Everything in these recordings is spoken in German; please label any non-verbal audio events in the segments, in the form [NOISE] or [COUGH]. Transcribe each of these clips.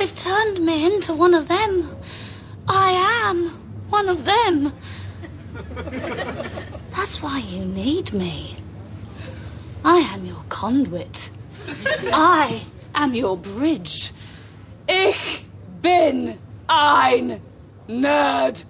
They've turned me into one of them. I am one of them. [LAUGHS] That's why you need me. I am your conduit. I am your bridge. Ich bin ein Nerd.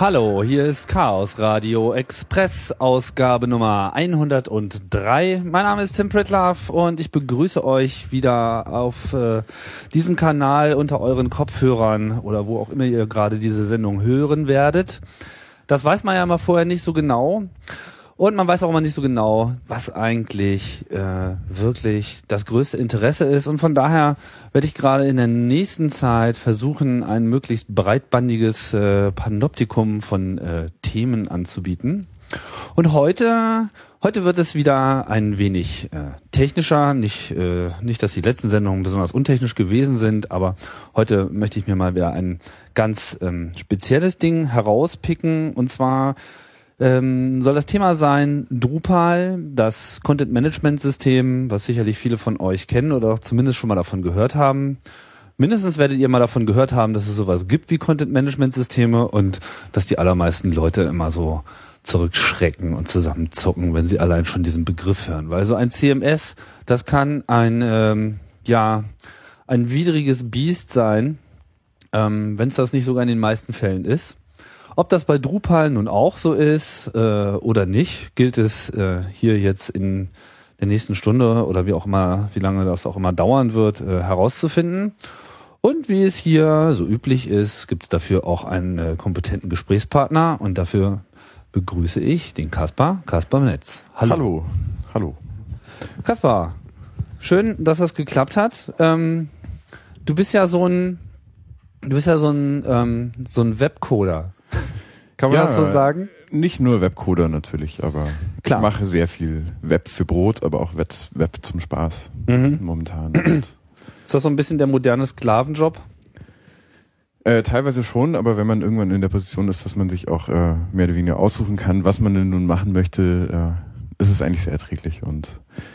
Hallo, hier ist Chaos Radio Express, Ausgabe Nummer 103. Mein Name ist Tim Pritlove und ich begrüße euch wieder auf äh, diesem Kanal unter euren Kopfhörern oder wo auch immer ihr gerade diese Sendung hören werdet. Das weiß man ja mal vorher nicht so genau. Und man weiß auch immer nicht so genau, was eigentlich äh, wirklich das größte Interesse ist. Und von daher werde ich gerade in der nächsten Zeit versuchen, ein möglichst breitbandiges äh, Panoptikum von äh, Themen anzubieten. Und heute, heute wird es wieder ein wenig äh, technischer. Nicht, äh, nicht, dass die letzten Sendungen besonders untechnisch gewesen sind, aber heute möchte ich mir mal wieder ein ganz ähm, spezielles Ding herauspicken. Und zwar ähm, soll das Thema sein Drupal, das Content Management System, was sicherlich viele von euch kennen oder auch zumindest schon mal davon gehört haben. Mindestens werdet ihr mal davon gehört haben, dass es sowas gibt wie Content Management Systeme und dass die allermeisten Leute immer so zurückschrecken und zusammenzucken, wenn sie allein schon diesen Begriff hören. Weil so ein CMS, das kann ein, ähm, ja, ein widriges Biest sein, ähm, wenn es das nicht sogar in den meisten Fällen ist. Ob das bei Drupal nun auch so ist äh, oder nicht, gilt es äh, hier jetzt in der nächsten Stunde oder wie auch immer, wie lange das auch immer dauern wird, äh, herauszufinden. Und wie es hier so üblich ist, gibt es dafür auch einen äh, kompetenten Gesprächspartner und dafür begrüße ich den Kaspar, Kaspar Netz. Hallo. Hallo. Hallo. Kaspar, schön, dass das geklappt hat. Ähm, du bist ja so ein, du bist ja so ein, ähm, so ein Webcoder. Kann man ja, das so sagen? Nicht nur Webcoder natürlich, aber Klar. ich mache sehr viel Web für Brot, aber auch Web, Web zum Spaß mhm. momentan. [CLEARS THROAT] ist das so ein bisschen der moderne Sklavenjob? Äh, teilweise schon, aber wenn man irgendwann in der Position ist, dass man sich auch äh, mehr oder weniger aussuchen kann, was man denn nun machen möchte, äh, ist es eigentlich sehr erträglich. Und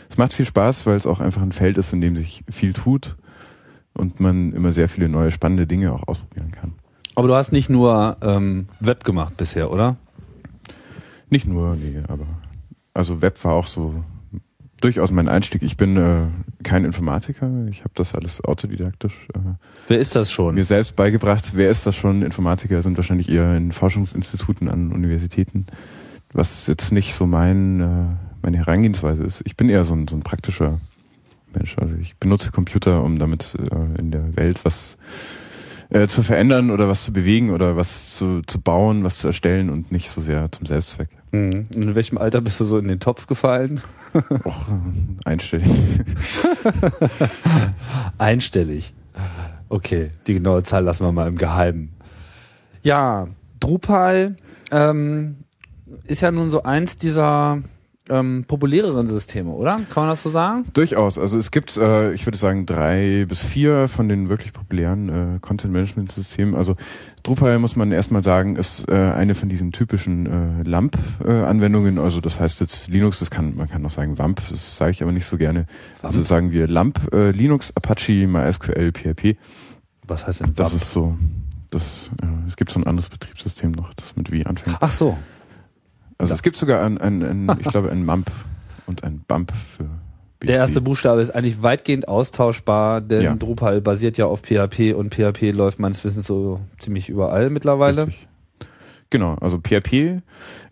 es macht viel Spaß, weil es auch einfach ein Feld ist, in dem sich viel tut und man immer sehr viele neue spannende Dinge auch ausprobieren kann. Aber du hast nicht nur ähm, Web gemacht bisher, oder? Nicht nur, nee, aber also Web war auch so durchaus mein Einstieg. Ich bin äh, kein Informatiker, ich habe das alles autodidaktisch. Äh, Wer ist das schon? Mir selbst beigebracht. Wer ist das schon? Informatiker sind wahrscheinlich eher in Forschungsinstituten an Universitäten, was jetzt nicht so mein äh, meine Herangehensweise ist. Ich bin eher so ein, so ein praktischer Mensch. Also ich benutze Computer, um damit äh, in der Welt was äh, zu verändern oder was zu bewegen oder was zu, zu bauen, was zu erstellen und nicht so sehr zum Selbstzweck. Mhm. In welchem Alter bist du so in den Topf gefallen? [LAUGHS] Och, einstellig. [LAUGHS] einstellig. Okay, die genaue Zahl lassen wir mal im Geheimen. Ja, Drupal ähm, ist ja nun so eins dieser ähm, populäreren Systeme, oder? Kann man das so sagen? Durchaus. Also es gibt, äh, ich würde sagen, drei bis vier von den wirklich populären äh, Content-Management-Systemen. Also Drupal, muss man erstmal sagen, ist äh, eine von diesen typischen äh, LAMP-Anwendungen. also das heißt jetzt Linux, das kann, man kann auch sagen WAMP, das sage ich aber nicht so gerne. WAMP? Also sagen wir LAMP, äh, Linux, Apache, MySQL, PHP. Was heißt denn WAMP? Das ist so, das, äh, es gibt so ein anderes Betriebssystem noch, das mit wie anfängt. Ach so. Also es gibt sogar ein, ein, ein [LAUGHS] ich glaube, ein MAMP und ein BUMP für BSD. Der erste Buchstabe ist eigentlich weitgehend austauschbar, denn ja. Drupal basiert ja auf PHP und PHP läuft meines Wissens so ziemlich überall mittlerweile. Richtig. Genau, also PHP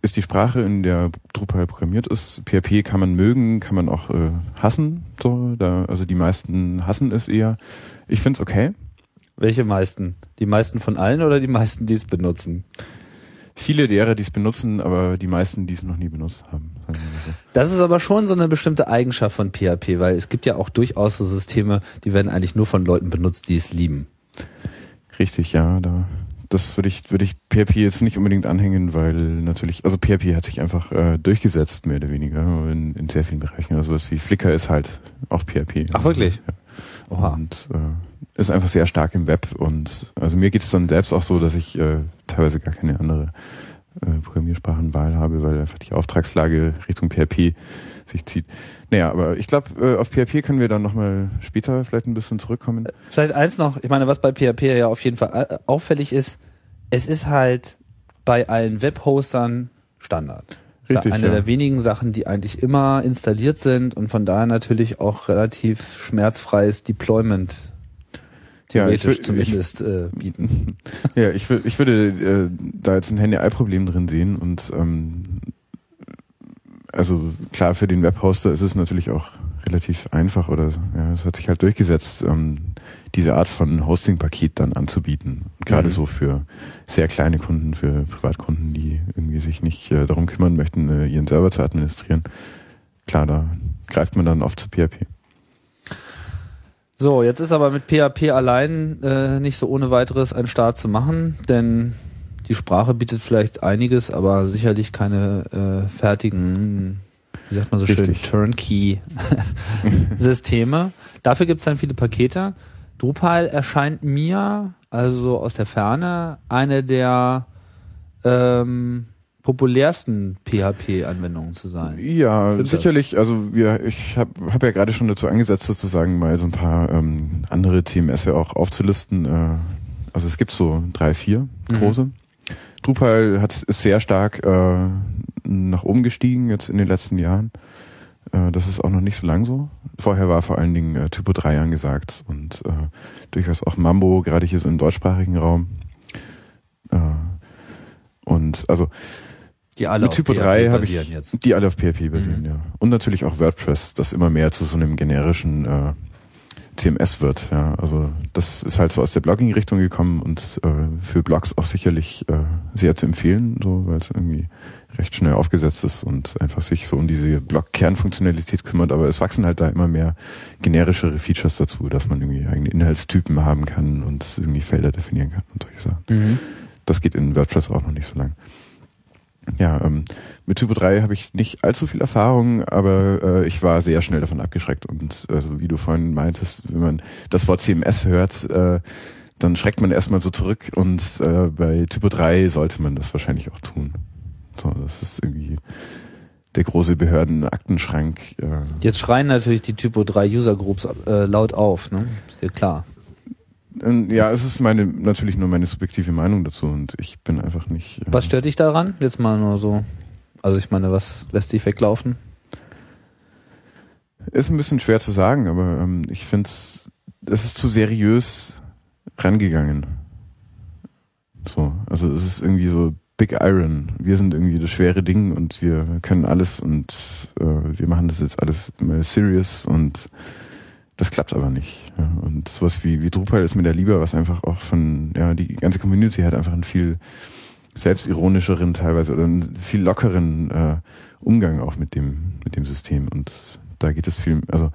ist die Sprache, in der Drupal programmiert ist. PHP kann man mögen, kann man auch äh, hassen. So, da, also die meisten hassen es eher. Ich find's okay. Welche meisten? Die meisten von allen oder die meisten, die es benutzen? Viele derer, die es benutzen, aber die meisten, die es noch nie benutzt haben. Das ist aber schon so eine bestimmte Eigenschaft von PHP, weil es gibt ja auch durchaus so Systeme, die werden eigentlich nur von Leuten benutzt, die es lieben. Richtig, ja, da das würde ich, würde ich PHP jetzt nicht unbedingt anhängen, weil natürlich, also PHP hat sich einfach äh, durchgesetzt, mehr oder weniger, in, in sehr vielen Bereichen. Also was wie Flickr ist halt auch PHP. Ach wirklich? Ja. Oha. Und äh, ist einfach sehr stark im Web und also mir geht es dann selbst auch so, dass ich äh, teilweise gar keine andere äh, Programmiersprachenwahl habe, weil einfach die Auftragslage Richtung PHP sich zieht. Naja, aber ich glaube, äh, auf PHP können wir dann nochmal später vielleicht ein bisschen zurückkommen. Vielleicht eins noch, ich meine, was bei PHP ja auf jeden Fall äh, auffällig ist, es ist halt bei allen Webhostern Standard. Richtig, eine ja. der wenigen Sachen, die eigentlich immer installiert sind und von daher natürlich auch relativ schmerzfreies Deployment theoretisch ja, ich, zumindest äh, bieten. [LAUGHS] Ja, ich, ich würde äh, da jetzt ein Handy-Ei-Problem drin sehen und ähm, also klar, für den Webhoster ist es natürlich auch relativ einfach oder ja, es hat sich halt durchgesetzt, ähm, diese Art von Hosting-Paket dann anzubieten. Gerade mhm. so für sehr kleine Kunden, für Privatkunden, die irgendwie sich nicht äh, darum kümmern möchten, äh, ihren Server zu administrieren. Klar, da greift man dann oft zu PHP. So, jetzt ist aber mit PHP allein äh, nicht so ohne weiteres ein Start zu machen, denn die Sprache bietet vielleicht einiges, aber sicherlich keine äh, fertigen, wie sagt man so Richtig. schön, Turnkey-Systeme. [LAUGHS] Dafür gibt es dann viele Pakete. Drupal erscheint mir, also aus der Ferne, eine der ähm, populärsten PHP-Anwendungen zu sein. Ja, Stimmt sicherlich. Das? Also wir, ich habe hab ja gerade schon dazu angesetzt, sozusagen mal so ein paar ähm, andere CMS ja auch aufzulisten. Äh, also es gibt so drei, vier mhm. große. Drupal hat, ist sehr stark äh, nach oben gestiegen jetzt in den letzten Jahren. Äh, das ist auch noch nicht so lang so. Vorher war vor allen Dingen äh, Typo 3 angesagt und äh, durchaus auch Mambo, gerade hier so im deutschsprachigen Raum. Äh, und also die alle mit Typo 3 habe ich jetzt. die alle auf PHP basieren, mhm. ja. Und natürlich auch WordPress, das immer mehr zu so einem generischen äh, CMS wird. Ja, also das ist halt so aus der Blogging-Richtung gekommen und äh, für Blogs auch sicherlich äh, sehr zu empfehlen, so weil es irgendwie recht schnell aufgesetzt ist und einfach sich so um diese Blog-Kernfunktionalität kümmert. Aber es wachsen halt da immer mehr generischere Features dazu, dass man irgendwie eigene Inhaltstypen haben kann und irgendwie Felder definieren kann und solche Sachen. Mhm. Das geht in WordPress auch noch nicht so lang. Ja, ähm, mit Typo 3 habe ich nicht allzu viel Erfahrung, aber äh, ich war sehr schnell davon abgeschreckt. Und also wie du vorhin meintest, wenn man das Wort CMS hört, äh, dann schreckt man erstmal so zurück und äh, bei Typo 3 sollte man das wahrscheinlich auch tun. So, das ist irgendwie der große Behördenaktenschrank. Äh. Jetzt schreien natürlich die Typo 3 User Groups äh, laut auf, ne? Ist dir klar. Ja, es ist meine natürlich nur meine subjektive Meinung dazu und ich bin einfach nicht. Äh was stört dich daran? Jetzt mal nur so. Also ich meine, was lässt dich weglaufen? Ist ein bisschen schwer zu sagen, aber ähm, ich finde es, es ist zu seriös rangegangen. So, also es ist irgendwie so Big Iron. Wir sind irgendwie das schwere Ding und wir können alles und äh, wir machen das jetzt alles mal serious und das klappt aber nicht. Ja. Und sowas wie, wie Drupal ist mir da lieber, was einfach auch von, ja, die ganze Community hat einfach einen viel selbstironischeren teilweise oder einen viel lockeren äh, Umgang auch mit dem, mit dem System. Und da geht es viel, also.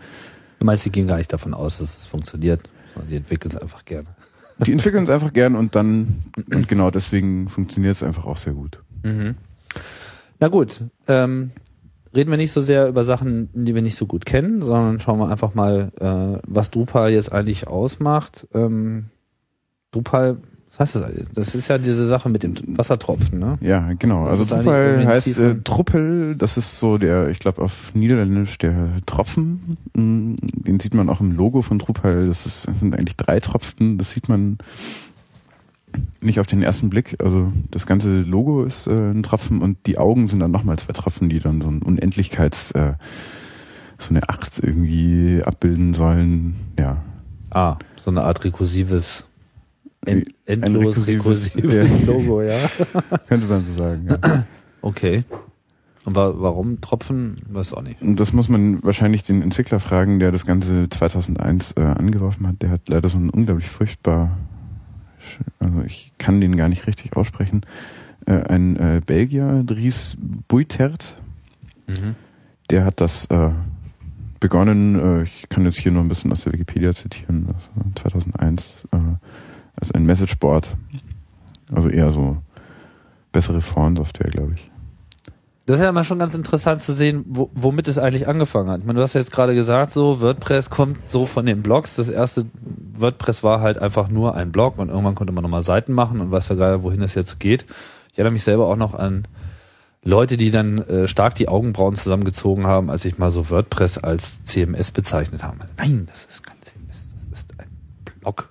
Du meinst, die gehen gar nicht davon aus, dass es funktioniert, sondern die entwickeln es einfach gerne. [LAUGHS] Die entwickeln es einfach gern und dann, [CLEARS THROAT] und genau deswegen funktioniert es einfach auch sehr gut. Mhm. Na gut, ähm, reden wir nicht so sehr über Sachen, die wir nicht so gut kennen, sondern schauen wir einfach mal, äh, was Drupal jetzt eigentlich ausmacht. Ähm, Drupal, was heißt das eigentlich? Das ist ja diese Sache mit dem Wassertropfen, ne? Ja, genau. Also Drupal heißt äh, Druppel, das ist so der, ich glaube auf Niederländisch der Tropfen. Mm, den sieht man auch im Logo von Drupal. Das, ist, das sind eigentlich drei Tropfen. Das sieht man nicht auf den ersten Blick. Also das ganze Logo ist äh, ein Tropfen und die Augen sind dann nochmal zwei Tropfen, die dann so ein Unendlichkeits, äh, so eine Acht irgendwie abbilden sollen. Ja. Ah, so eine Art rekursives, end, endlos rekursives, rekursives [LAUGHS] Logo, ja. [LAUGHS] Könnte man so sagen, ja. Okay. Und wa warum Tropfen? Weiß auch nicht. Das muss man wahrscheinlich den Entwickler fragen, der das Ganze 2001 äh, angeworfen hat. Der hat leider so ein unglaublich furchtbar also ich kann den gar nicht richtig aussprechen, äh, ein äh, Belgier, Dries Buitert, mhm. der hat das äh, begonnen, äh, ich kann jetzt hier nur ein bisschen aus der Wikipedia zitieren, also 2001 äh, als ein Messageboard Also eher so bessere Forensoftware, glaube ich. Das ist ja immer schon ganz interessant zu sehen, wo, womit es eigentlich angefangen hat. Ich meine, du hast ja jetzt gerade gesagt, so WordPress kommt so von den Blogs. Das erste WordPress war halt einfach nur ein Blog und irgendwann konnte man nochmal Seiten machen und weiß ja gerade, wohin es jetzt geht. Ich erinnere mich selber auch noch an Leute, die dann äh, stark die Augenbrauen zusammengezogen haben, als ich mal so WordPress als CMS bezeichnet habe. Nein, das ist kein CMS, das ist ein Blog.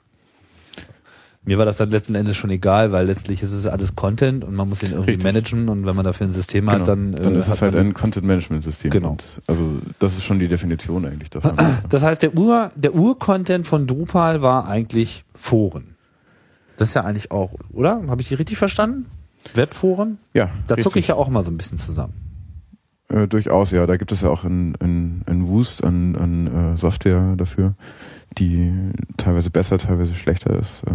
Mir war das dann letzten Endes schon egal, weil letztlich ist es alles Content und man muss ihn irgendwie Richtig. managen und wenn man dafür ein System Genau. hat, dann, dann äh, ist es halt ein Content-Management-System. Genau. Und Also das ist schon die Definition eigentlich davon. Das heißt, der Ur, der Ur-Content von Drupal war eigentlich Foren. Das ist ja eigentlich auch, oder? Habe ich die richtig verstanden? Webforen? ja, Da zucke ich ja auch mal so ein bisschen zusammen. Äh, durchaus, ja. Da gibt es ja auch ein, ein, ein Wust an, an äh, Software dafür, die teilweise besser, teilweise schlechter ist. Äh,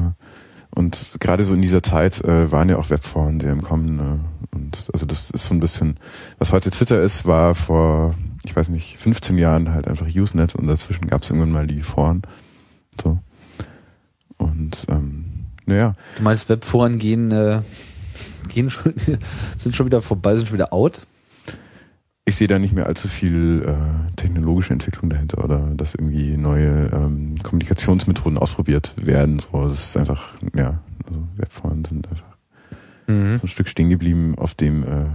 und gerade so in dieser Zeit äh, waren ja auch Webforen sehr im Kommen. Äh, und also das ist so ein bisschen, was heute Twitter ist, war vor, ich weiß nicht, 15 Jahren halt einfach Usenet und dazwischen gab es irgendwann mal die Foren. So. Und ähm, naja, Du meinst, Webforen gehen, äh, gehen schon, [LAUGHS] sind schon wieder vorbei, sind schon wieder out? Ich sehe da nicht mehr allzu viel äh, technologische Entwicklung dahinter oder dass irgendwie neue ähm, Kommunikationsmethoden ausprobiert werden. So, das ist einfach, ja, also Webforen sind einfach Mhm. so ein Stück stehen geblieben, auf dem äh,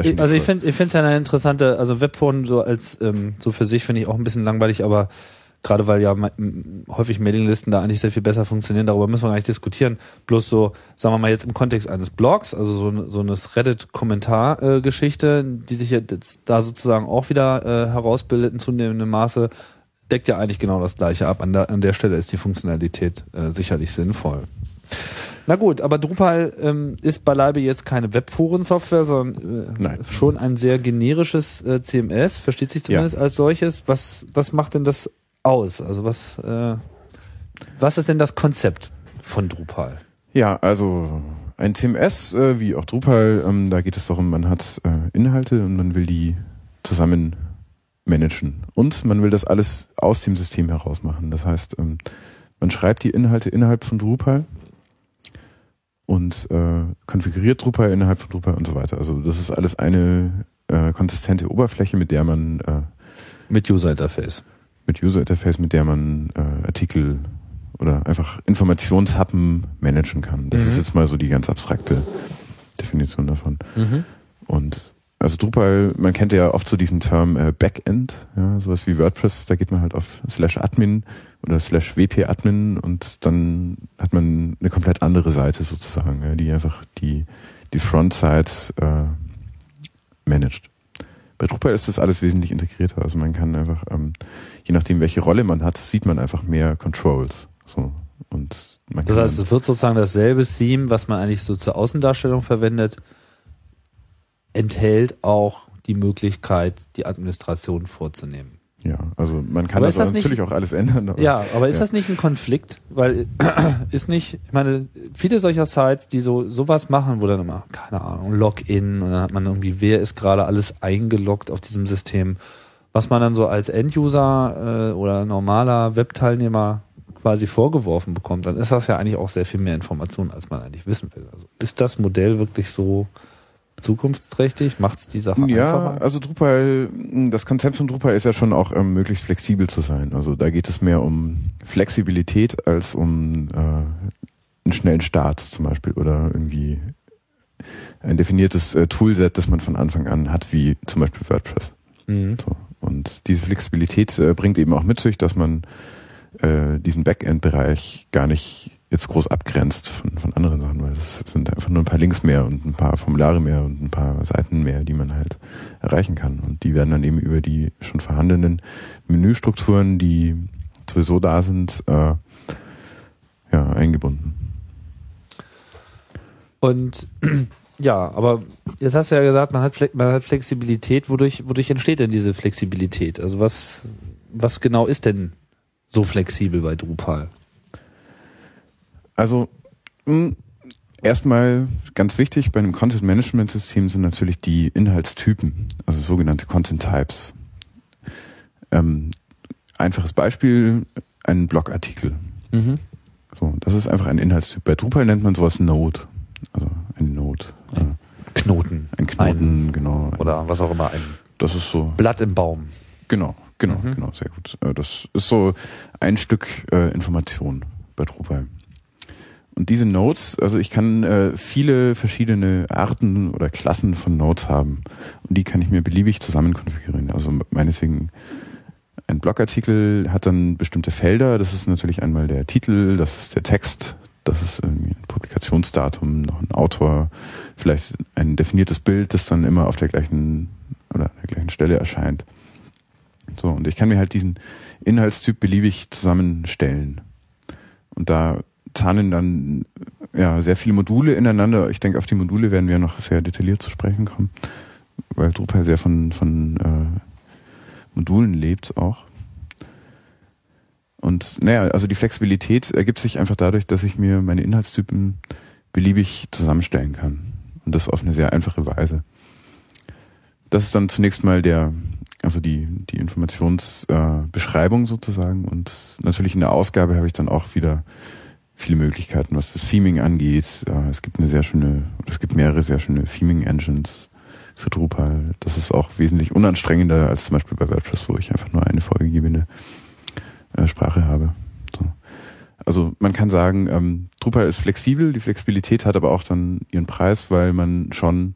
Ich, also ich finde ich finde es ja eine interessante, also Webforen so als so für sich finde ich auch ein bisschen langweilig, aber gerade weil ja häufig Mailinglisten da eigentlich sehr viel besser funktionieren, darüber müssen wir gar nicht diskutieren. Bloß so, sagen wir mal jetzt im Kontext eines Blogs, also so, so eine Reddit-Kommentar-Geschichte, die sich jetzt da sozusagen auch wieder äh, herausbildet in zunehmendem Maße, deckt ja eigentlich genau das Gleiche ab. An der, an der Stelle ist die Funktionalität äh, sicherlich sinnvoll. Na gut, aber Drupal ähm, ist beileibe jetzt keine Webforen-Software, sondern äh, schon ein sehr generisches äh, CMS, versteht sich zumindest als solches. Was, was macht denn das aus? Also was, äh, was ist denn das Konzept von Drupal? Ja, also ein CMS, äh, wie auch Drupal, ähm, da geht es darum, man hat äh, Inhalte und man will die zusammen managen. Und man will das alles aus dem System heraus machen. Das heißt, ähm, man schreibt die Inhalte innerhalb von Drupal und äh, konfiguriert Drupal innerhalb von Drupal und so weiter. Also das ist alles eine äh, konsistente Oberfläche, mit der man äh, Mit User Interface. Mit User Interface, mit der man äh, Artikel oder einfach Informationshappen managen kann. Das Mhm. ist jetzt mal so die ganz abstrakte Definition davon. Mhm. Und also Drupal, man kennt ja oft so diesen Term äh, Backend, ja, sowas wie WordPress, da geht man halt auf slash admin oder slash wp admin und dann hat man eine komplett andere Seite sozusagen, ja, die einfach die, die Frontside äh, managt. Bei Drupal ist das alles wesentlich integrierter. Also man kann einfach, ähm, je nachdem welche Rolle man hat, sieht man einfach mehr Controls. So. Und man Das heißt, es wird sozusagen dasselbe Theme, was man eigentlich so zur Außendarstellung verwendet, enthält auch die Möglichkeit, die Administration vorzunehmen. Ja, also man kann Aber das ist das nicht- natürlich auch alles ändern. aber- Ja, aber ist Ja. das nicht ein Konflikt? Weil [CLEARS THROAT] ist nicht, ich meine, viele solcher Sites, die so sowas machen, wo dann immer, keine Ahnung, Login und dann hat man irgendwie, wer ist gerade alles eingeloggt auf diesem System, was man dann so als Enduser äh, oder normaler Webteilnehmer quasi vorgeworfen bekommt, dann ist das ja eigentlich auch sehr viel mehr Information, als man eigentlich wissen will. Also ist das Modell wirklich so zukunftsträchtig? Macht es die Sache Ja, einfacher? also Drupal, das Konzept von Drupal ist ja schon auch ähm, möglichst flexibel zu sein. Also da geht es mehr um Flexibilität als um äh, einen schnellen Start zum Beispiel oder irgendwie ein definiertes äh, Toolset, das man von Anfang an hat, wie zum Beispiel WordPress. Mhm. So. Und diese Flexibilität äh, bringt eben auch mit sich, dass man äh, diesen Backend-Bereich gar nicht jetzt groß abgrenzt von, von anderen Sachen, weil es sind einfach nur ein paar Links mehr und ein paar Formulare mehr und ein paar Seiten mehr, die man halt erreichen kann. Und die werden dann eben über die schon vorhandenen Menüstrukturen, die sowieso da sind, äh, ja, eingebunden. Und [CLEARS THROAT] ja, aber jetzt hast du ja gesagt, man hat, Fle man hat Flexibilität. Wodurch, wodurch entsteht denn diese Flexibilität? Also was, was genau ist denn so flexibel bei Drupal? Also mh, erstmal ganz wichtig bei einem Content Management System sind natürlich die Inhaltstypen, also sogenannte Content Types. Ähm, einfaches Beispiel, ein Blogartikel. So, das ist einfach ein Inhaltstyp. Bei Drupal nennt man sowas Node. Also ein Node. Ein äh, Knoten. ein Knoten, genau. Oder was auch immer, ein Das ist so. Blatt im Baum. Genau, genau, Mhm. genau, sehr gut. Äh, Das ist so ein Stück äh, Information bei Drupal. Und diese Nodes, also ich kann äh, viele verschiedene Arten oder Klassen von Nodes haben. Und die kann ich mir beliebig zusammen konfigurieren. Also meinetwegen ein Blogartikel hat dann bestimmte Felder. Das ist natürlich einmal der Titel, das ist der Text, das ist irgendwie ein Publikationsdatum, noch ein Autor, vielleicht ein definiertes Bild, das dann immer auf der gleichen oder der gleichen Stelle erscheint. So, und ich kann mir halt diesen Inhaltstyp beliebig zusammenstellen. Und da zahnen dann ja sehr viele Module ineinander. Ich denke, auf die Module werden wir noch sehr detailliert zu sprechen kommen, weil Drupal sehr von, von äh, Modulen lebt auch. Und naja, also die Flexibilität ergibt sich einfach dadurch, dass ich mir meine Inhaltstypen beliebig zusammenstellen kann. Und das auf eine sehr einfache Weise. Das ist dann zunächst mal der, also die, die Informationsbeschreibung äh, sozusagen. Und natürlich in der Ausgabe habe ich dann auch wieder viele Möglichkeiten, was das Theming angeht. Äh, es gibt eine sehr schöne, es gibt mehrere sehr schöne Theming-Engines für Drupal. Das ist auch wesentlich unanstrengender als zum Beispiel bei WordPress, wo ich einfach nur eine vorgegebene äh, Sprache habe. So. Also man kann sagen, ähm, Drupal ist flexibel, die Flexibilität hat aber auch dann ihren Preis, weil man schon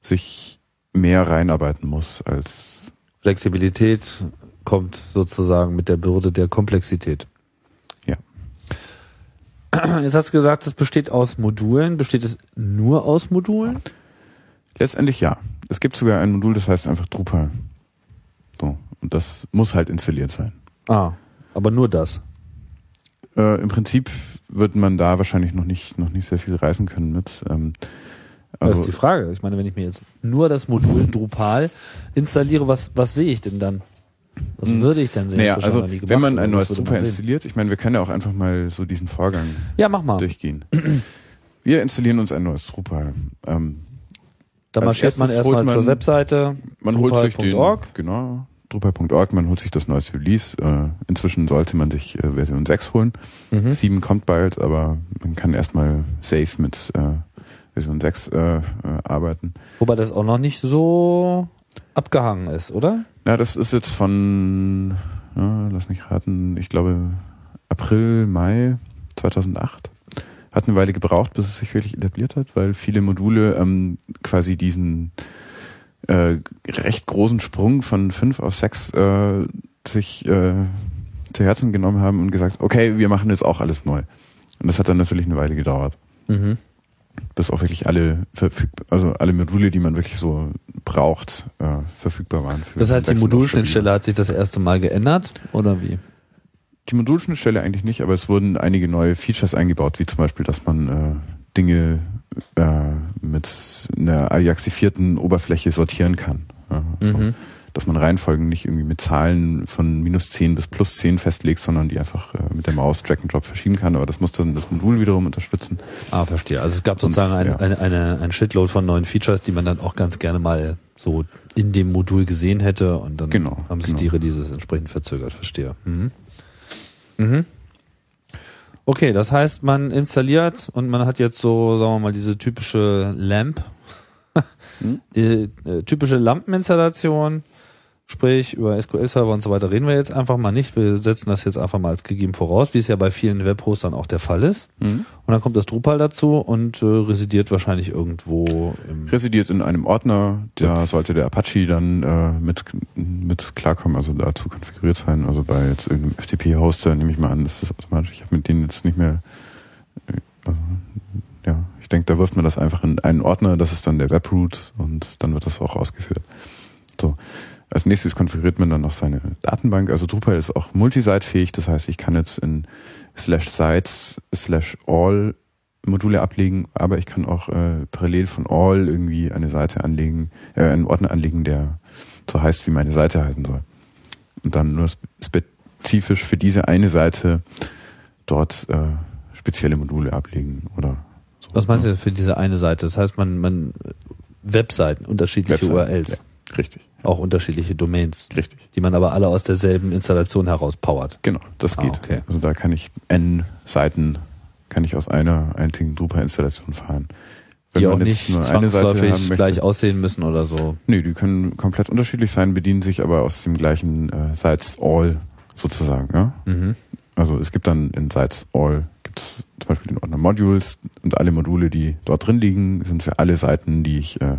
sich mehr reinarbeiten muss als Flexibilität kommt sozusagen mit der Bürde der Komplexität. [CLEARS THROAT] Jetzt hast du gesagt, es besteht aus Modulen. Besteht es nur aus Modulen? letztendlich ja. Es gibt sogar ein Modul, das heißt einfach Drupal. So. Und das muss halt installiert sein. Ah, aber nur das. Äh, Im Prinzip wird man da wahrscheinlich noch nicht, noch nicht sehr viel reisen können mit. Ähm, Das also ist die Frage. Ich meine, wenn ich mir jetzt nur das Modul Drupal installiere, was, was sehe ich denn dann? Was Hm. würde ich denn sehen? Naja, Das also wenn man ein neues das Drupal installiert, ich meine, wir können ja auch einfach mal so diesen Vorgang Ja, mach mal. durchgehen. Wir installieren uns ein neues Drupal. Ähm, Da marschiert man erstmal zur Webseite. man holt sich den, Drupal.org. genau, Drupal.org, man holt sich das neueste Release. Äh, inzwischen sollte man sich äh, Version 6 holen. Mhm. 7 kommt bald, aber man kann erstmal safe mit äh, Version 6 äh, äh, arbeiten. Wobei das auch noch nicht so abgehangen ist, oder? Ja, das ist jetzt von, ja, lass mich raten, ich glaube April, Mai 2008. Hat eine Weile gebraucht, bis es sich wirklich etabliert hat, weil viele Module ähm, quasi diesen äh, recht großen Sprung von 5 auf 6 äh, sich äh, zu Herzen genommen haben und gesagt, okay, wir machen jetzt auch alles neu. Und das hat dann natürlich eine Weile gedauert Mhm. Bis auch wirklich alle verfügbar, also alle Module, die man wirklich so braucht, äh, verfügbar waren. Das heißt, die Version 6 und auch Modulschnittstelle hat sich das erste Mal geändert, oder wie? Die Modulschnittstelle eigentlich nicht, aber es wurden einige neue Features eingebaut, wie zum Beispiel, dass man äh, Dinge äh, mit einer ajaxifierten Oberfläche sortieren kann. Ja, also, Mhm. Dass man Reihenfolgen nicht irgendwie mit Zahlen von minus 10 bis plus 10 festlegt, sondern die einfach äh, mit der Maus Drag and Drop verschieben kann. Aber das muss dann das Modul wiederum unterstützen. Ah, verstehe. Also es gab sozusagen Und, eine, ja. eine, eine, ein Shitload von neuen Features, die man dann auch ganz gerne mal so in dem Modul gesehen hätte und dann Genau, haben sich genau. die Releases entsprechend verzögert, verstehe. Mhm. Mhm. Okay, das heißt, man installiert und man hat jetzt so, sagen wir mal, diese typische Lamp, Hm? [LAUGHS] die äh, typische Lampeninstallation, sprich über SQL-Server und so weiter reden wir jetzt einfach mal nicht. Wir setzen das jetzt einfach mal als gegeben voraus, wie es ja bei vielen Webhostern auch der Fall ist. Und dann kommt das Drupal dazu und äh, residiert wahrscheinlich irgendwo im Residiert in einem Ordner, da sollte der Apache dann äh, mit, mit klarkommen, also dazu konfiguriert sein. Also bei jetzt irgendeinem FTP-Hoster nehme ich mal an, das automatisch, ich habe mit denen jetzt nicht mehr, äh, ja, ich denke, da wirft man das einfach in einen Ordner, das ist dann der Webroot und dann wird das auch ausgeführt. So. Als nächstes konfiguriert man dann noch seine Datenbank. Also Drupal ist auch multisite-fähig, das heißt, ich kann jetzt in slash sites slash all Module ablegen, aber ich kann auch äh, parallel von all irgendwie eine Seite anlegen, äh, einen Ordner anlegen, der so heißt, wie meine Seite heißen soll. Und dann nur spe- spezifisch für diese eine Seite dort äh, spezielle Module ablegen oder so. Was meinst du für diese eine Seite? Das heißt, man, man Webseiten, unterschiedliche Webseiten, URLs. Ja, richtig. Auch unterschiedliche Domains, Richtig. die man aber alle aus derselben Installation heraus powert. Genau, das Ah, geht. okay. Also da kann ich n Seiten kann ich aus einer einzigen Drupal-Installation fahren. Wenn die auch nicht nur eine Seite zwangsläufig gleich aussehen müssen oder so. Nee, die können komplett unterschiedlich sein, bedienen sich aber aus dem gleichen äh, Sites All sozusagen. Ja? Mhm. Also es gibt dann in Sites All gibt es zum Beispiel den Ordner Modules und alle Module, die dort drin liegen, sind für alle Seiten, die ich äh,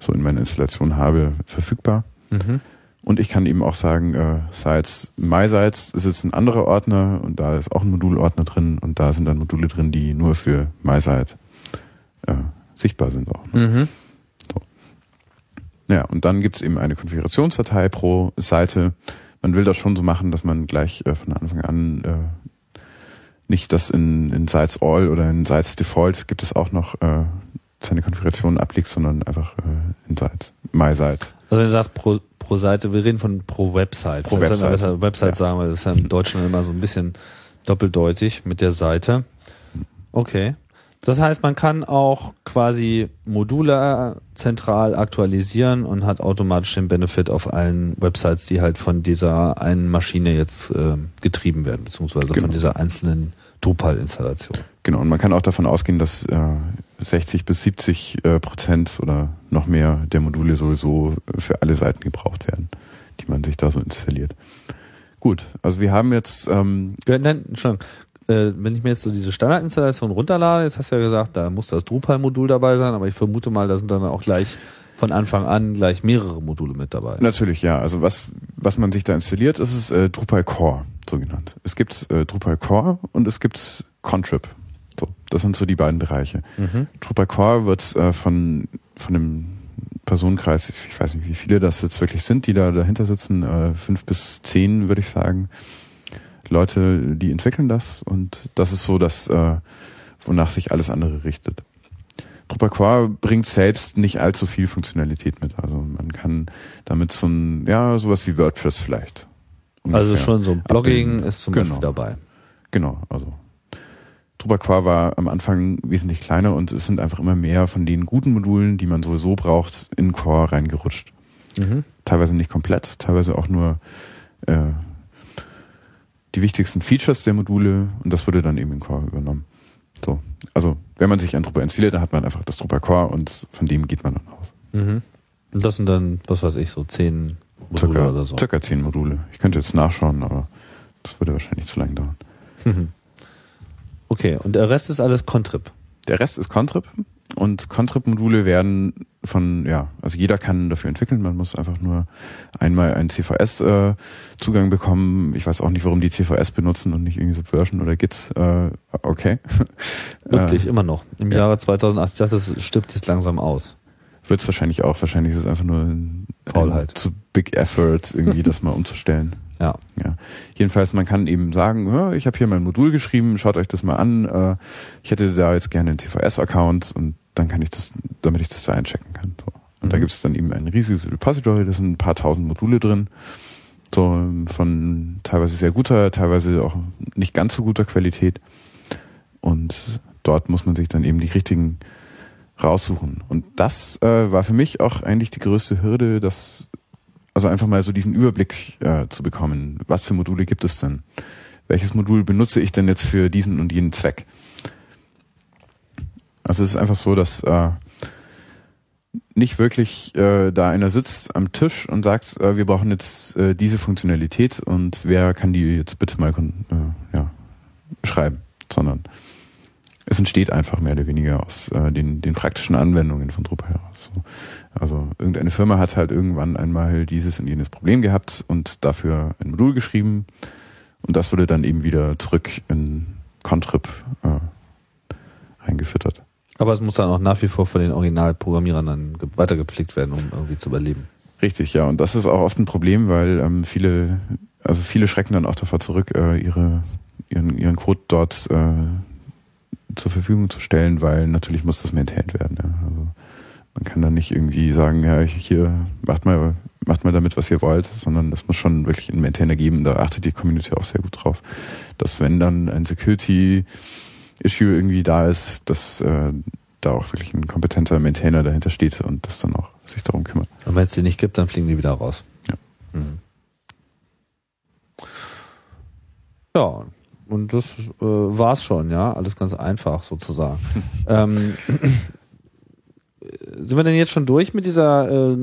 so in meiner Installation habe, verfügbar. Mhm. Und ich kann eben auch sagen, äh, Sites, MySites ist jetzt ein anderer Ordner und da ist auch ein Modulordner drin und da sind dann Module drin, die nur für MySite äh, sichtbar sind auch. Ne? Mhm. Ja, und dann gibt's eben eine Konfigurationsdatei pro Seite. Man will das schon so machen, dass man gleich äh, von Anfang an äh, nicht das in, in Sites All oder in Sites Default gibt es auch noch äh, seine Konfiguration ablegt, sondern einfach äh, in Sites, MySite. Also wenn du sagst pro, pro Seite, wir reden von pro Website. Pro Das ist ja- Website. Website Ja. sagen wir, das ist ja im Deutschen immer so ein bisschen doppeldeutig mit der Seite. Okay. Das heißt, man kann auch quasi Module äh, zentral aktualisieren und hat automatisch den Benefit auf allen Websites, die halt von dieser einen Maschine jetzt äh, getrieben werden, beziehungsweise Genau. von dieser einzelnen Drupal-Installation. Genau, und man kann auch davon ausgehen, dass äh, 60 bis 70 äh, Prozent oder noch mehr der Module sowieso für alle Seiten gebraucht werden, die man sich da so installiert. Gut, also wir haben jetzt ähm, Ja, nein, Entschuldigung. Äh, wenn ich mir jetzt so diese Standardinstallation runterlade, jetzt hast du ja gesagt, da muss das Drupal-Modul dabei sein, aber ich vermute mal, da sind dann auch gleich von Anfang an gleich mehrere Module mit dabei. Natürlich, ja. Also was, was man sich da installiert, ist es äh, Drupal Core, so genannt. Es gibt äh, Drupal Core und es gibt Contrib. So, das sind so die beiden Bereiche. Mhm. Drupal Core wird äh, von, von dem Personenkreis, ich weiß nicht, wie viele das jetzt wirklich sind, die da dahinter sitzen, äh, fünf bis zehn, würde ich sagen. Leute, die entwickeln das und das ist so das, äh, wonach sich alles andere richtet. Drupal Core bringt selbst nicht allzu viel Funktionalität mit. Also man kann damit so ein, ja, sowas wie WordPress vielleicht. Also ungefähr schon so Blogging abbilden. ist zum Genau. Beispiel dabei. Genau, also Drupal Core war am Anfang wesentlich kleiner und es sind einfach immer mehr von den guten Modulen, die man sowieso braucht, in Core reingerutscht. Mhm. Teilweise nicht komplett, teilweise auch nur äh, die wichtigsten Features der Module und das wurde dann eben in Core übernommen. So, also wenn man sich ein Drupal installiert, dann hat man einfach das Drupal Core und von dem geht man dann aus. Mhm. Und das sind dann, was weiß ich, so zehn Module Circa, oder so. circa zehn Module. Ich könnte jetzt nachschauen, aber das würde wahrscheinlich zu lange dauern. Mhm. Okay, und der Rest ist alles Contrib. Der Rest ist Contrib und Contrib-Module werden von, ja, also jeder kann dafür entwickeln. Man muss einfach nur einmal einen CVS-Zugang bekommen. Ich weiß auch nicht, warum die CVS benutzen und nicht irgendwie Subversion oder Git. Äh, okay. [LAUGHS] Wirklich, Äh, immer noch. Im ja. Jahre 2008. Ich dachte, das stirbt jetzt langsam aus. Wird es wahrscheinlich auch. Wahrscheinlich ist es einfach nur ein, Faulheit. ein zu big effort, irgendwie [LAUGHS] das mal umzustellen. Ja. Ja. Jedenfalls, man kann eben sagen, "Ja, ich habe hier mein Modul geschrieben, schaut euch das mal an. Äh, Ich hätte da jetzt gerne einen TVS-Account und dann kann ich das, damit ich das da einchecken kann. So. Und da Mhm. gibt es dann eben ein riesiges Repository, da sind ein paar tausend Module drin. So von teilweise sehr guter, teilweise auch nicht ganz so guter Qualität. Und dort muss man sich dann eben die richtigen raussuchen. Und das äh, war für mich auch eigentlich die größte Hürde, das also einfach mal so diesen Überblick äh, zu bekommen. Was für Module gibt es denn? Welches Modul benutze ich denn jetzt für diesen und jenen Zweck? Also es ist einfach so, dass äh, nicht wirklich äh, da einer sitzt am Tisch und sagt, äh, wir brauchen jetzt äh, diese Funktionalität und wer kann die jetzt bitte mal äh, ja, schreiben, sondern es entsteht einfach mehr oder weniger aus äh, den, den praktischen Anwendungen von Drupal heraus. So. Also irgendeine Firma hat halt irgendwann einmal dieses und jenes Problem gehabt und dafür ein Modul geschrieben und das wurde dann eben wieder zurück in Contrib äh, reingefüttert. Aber es muss dann auch nach wie vor von den Originalprogrammierern dann ge- weitergepflegt werden, um irgendwie zu überleben. Richtig, ja. Und das ist auch oft ein Problem, weil ähm, viele, also viele schrecken dann auch davor zurück, äh, ihre, ihren, ihren Code dort äh, zur Verfügung zu stellen, weil natürlich muss das maintained werden. Ja. Also man kann dann nicht irgendwie sagen, ja, hier macht mal, macht mal damit, was ihr wollt, sondern das muss schon wirklich einen Maintainer geben. Da achtet die Community auch sehr gut drauf, dass wenn dann ein Security Issue irgendwie da ist, dass äh, da auch wirklich ein kompetenter Maintainer dahinter steht und das dann auch sich darum kümmert. Und wenn es die nicht gibt, dann fliegen die wieder raus. Ja. Mhm. Ja, und das äh, war's schon, ja. Alles ganz einfach sozusagen. [LAUGHS] ähm, sind wir denn jetzt schon durch mit dieser äh,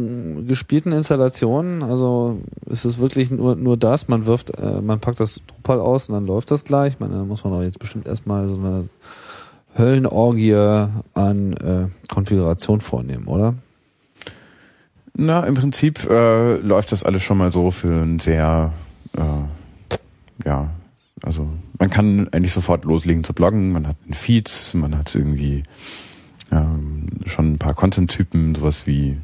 gespielten Installation? Also ist es wirklich nur, nur das? Man wirft, äh, man packt das Drupal aus und dann läuft das gleich. Ich meine, da muss man auch jetzt bestimmt erstmal so eine Höllenorgie an äh, Konfiguration vornehmen, oder? Na, im Prinzip äh, läuft das alles schon mal so für ein sehr, äh, ja, also man kann eigentlich sofort loslegen zu bloggen, man hat Feeds, man hat irgendwie ähm, schon ein paar Content-Typen, sowas wie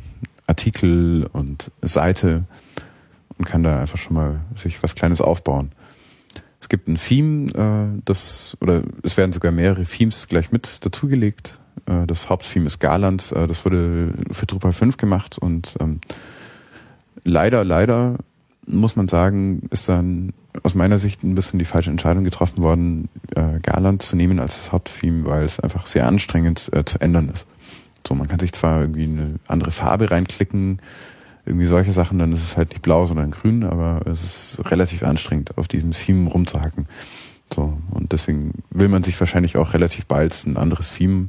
Artikel und Seite und kann da einfach schon mal sich was Kleines aufbauen. Es gibt ein Theme, äh, das, oder es werden sogar mehrere Themes gleich mit dazugelegt. Äh, das Haupttheme ist Garland, äh, das wurde für Drupal 5 gemacht und ähm, leider, leider muss man sagen, ist dann aus meiner Sicht ein bisschen die falsche Entscheidung getroffen worden, äh, Garland zu nehmen als das Haupttheme, weil es einfach sehr anstrengend äh, zu ändern ist. So, man kann sich zwar irgendwie eine andere Farbe reinklicken, irgendwie solche Sachen, dann ist es halt nicht blau, sondern grün, aber es ist relativ anstrengend, auf diesem Theme rumzuhacken. So, und deswegen will man sich wahrscheinlich auch relativ bald ein anderes Theme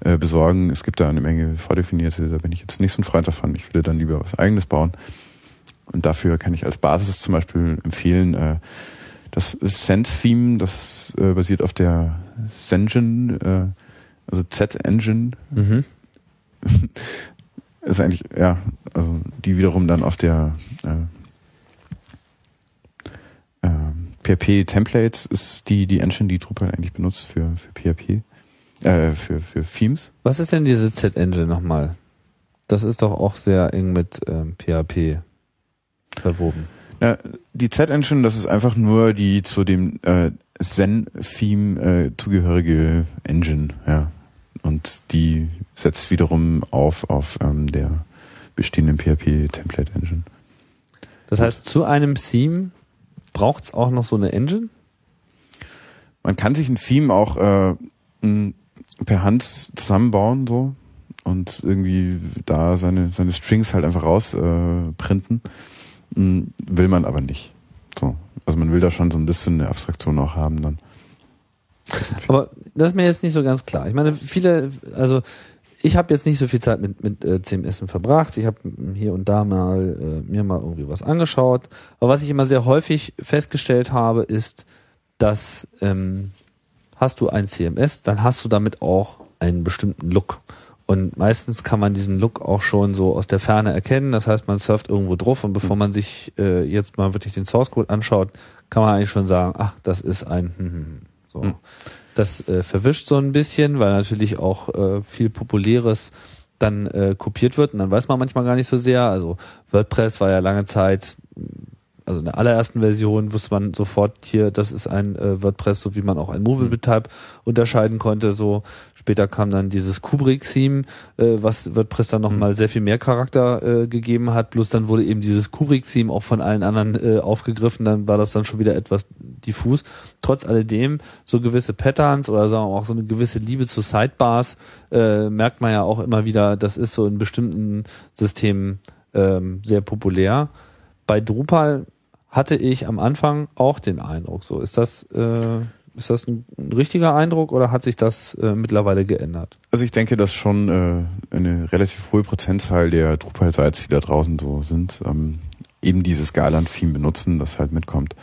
äh, besorgen. Es gibt da eine Menge vordefinierte, da bin ich jetzt nicht so ein Freund davon. Ich würde dann lieber was eigenes bauen. Und dafür kann ich als Basis zum Beispiel empfehlen, äh, das Send-Theme, das äh, basiert auf der Zengen, äh, also Z-Engine. Mhm. [LAUGHS] ist eigentlich, ja, also die wiederum dann auf der äh, äh, PHP Templates ist die, die Engine, die Drupal eigentlich benutzt für, für PHP, äh, für, für Themes. Was ist denn diese Z-Engine nochmal? Das ist doch auch sehr eng mit ähm, PHP verwoben. Ja, die Z-Engine, das ist einfach nur die zu dem äh, Zen-Theme äh, zugehörige Engine, ja. Und die setzt wiederum auf auf ähm, der bestehenden PHP-Template-Engine. Das heißt, zu einem Theme braucht es auch noch so eine Engine? Man kann sich ein Theme auch äh, per Hand zusammenbauen, so und irgendwie da seine, seine Strings halt einfach rausprinten. Äh, will man aber nicht. So. Also man will da schon so ein bisschen eine Abstraktion auch haben dann. Aber das ist mir jetzt nicht so ganz klar. Ich meine, viele, also ich habe jetzt nicht so viel Zeit mit, mit äh, CMS verbracht. Ich habe hier und da mal äh, mir mal irgendwie was angeschaut. Aber was ich immer sehr häufig festgestellt habe, ist, dass ähm, hast du ein CMS, dann hast du damit auch einen bestimmten Look. Und meistens kann man diesen Look auch schon so aus der Ferne erkennen. Das heißt, man surft irgendwo drauf und bevor man sich äh, jetzt mal wirklich den Source Code anschaut, kann man eigentlich schon sagen, ach, das ist ein hm, hm, hm. so. Hm. Das äh, verwischt so ein bisschen, weil natürlich auch äh, viel Populäres dann äh, kopiert wird und dann weiß man manchmal gar nicht so sehr. Also WordPress war ja lange Zeit, also in der allerersten Version wusste man sofort hier, das ist ein äh, WordPress, so wie man auch ein Movable Type unterscheiden konnte. So später kam dann dieses Kubrick-Theme, äh, was WordPress dann nochmal mhm. sehr viel mehr Charakter äh, gegeben hat. Bloß dann wurde eben dieses Kubrick-Theme auch von allen anderen äh, aufgegriffen. Dann war das dann schon wieder etwas diffus. Trotz alledem so gewisse Patterns oder sagen wir auch so eine gewisse Liebe zu Sidebars äh, merkt man ja auch immer wieder. Das ist so in bestimmten Systemen ähm, sehr populär. Bei Drupal hatte ich am Anfang auch den Eindruck. So ist das. Äh, ist das ein, ein richtiger Eindruck oder hat sich das äh, mittlerweile geändert? Also ich denke, dass schon äh, eine relativ hohe Prozentzahl der Drupal-Sites, die da draußen so sind, ähm, eben dieses Garland-Theme benutzen, das halt mitkommt.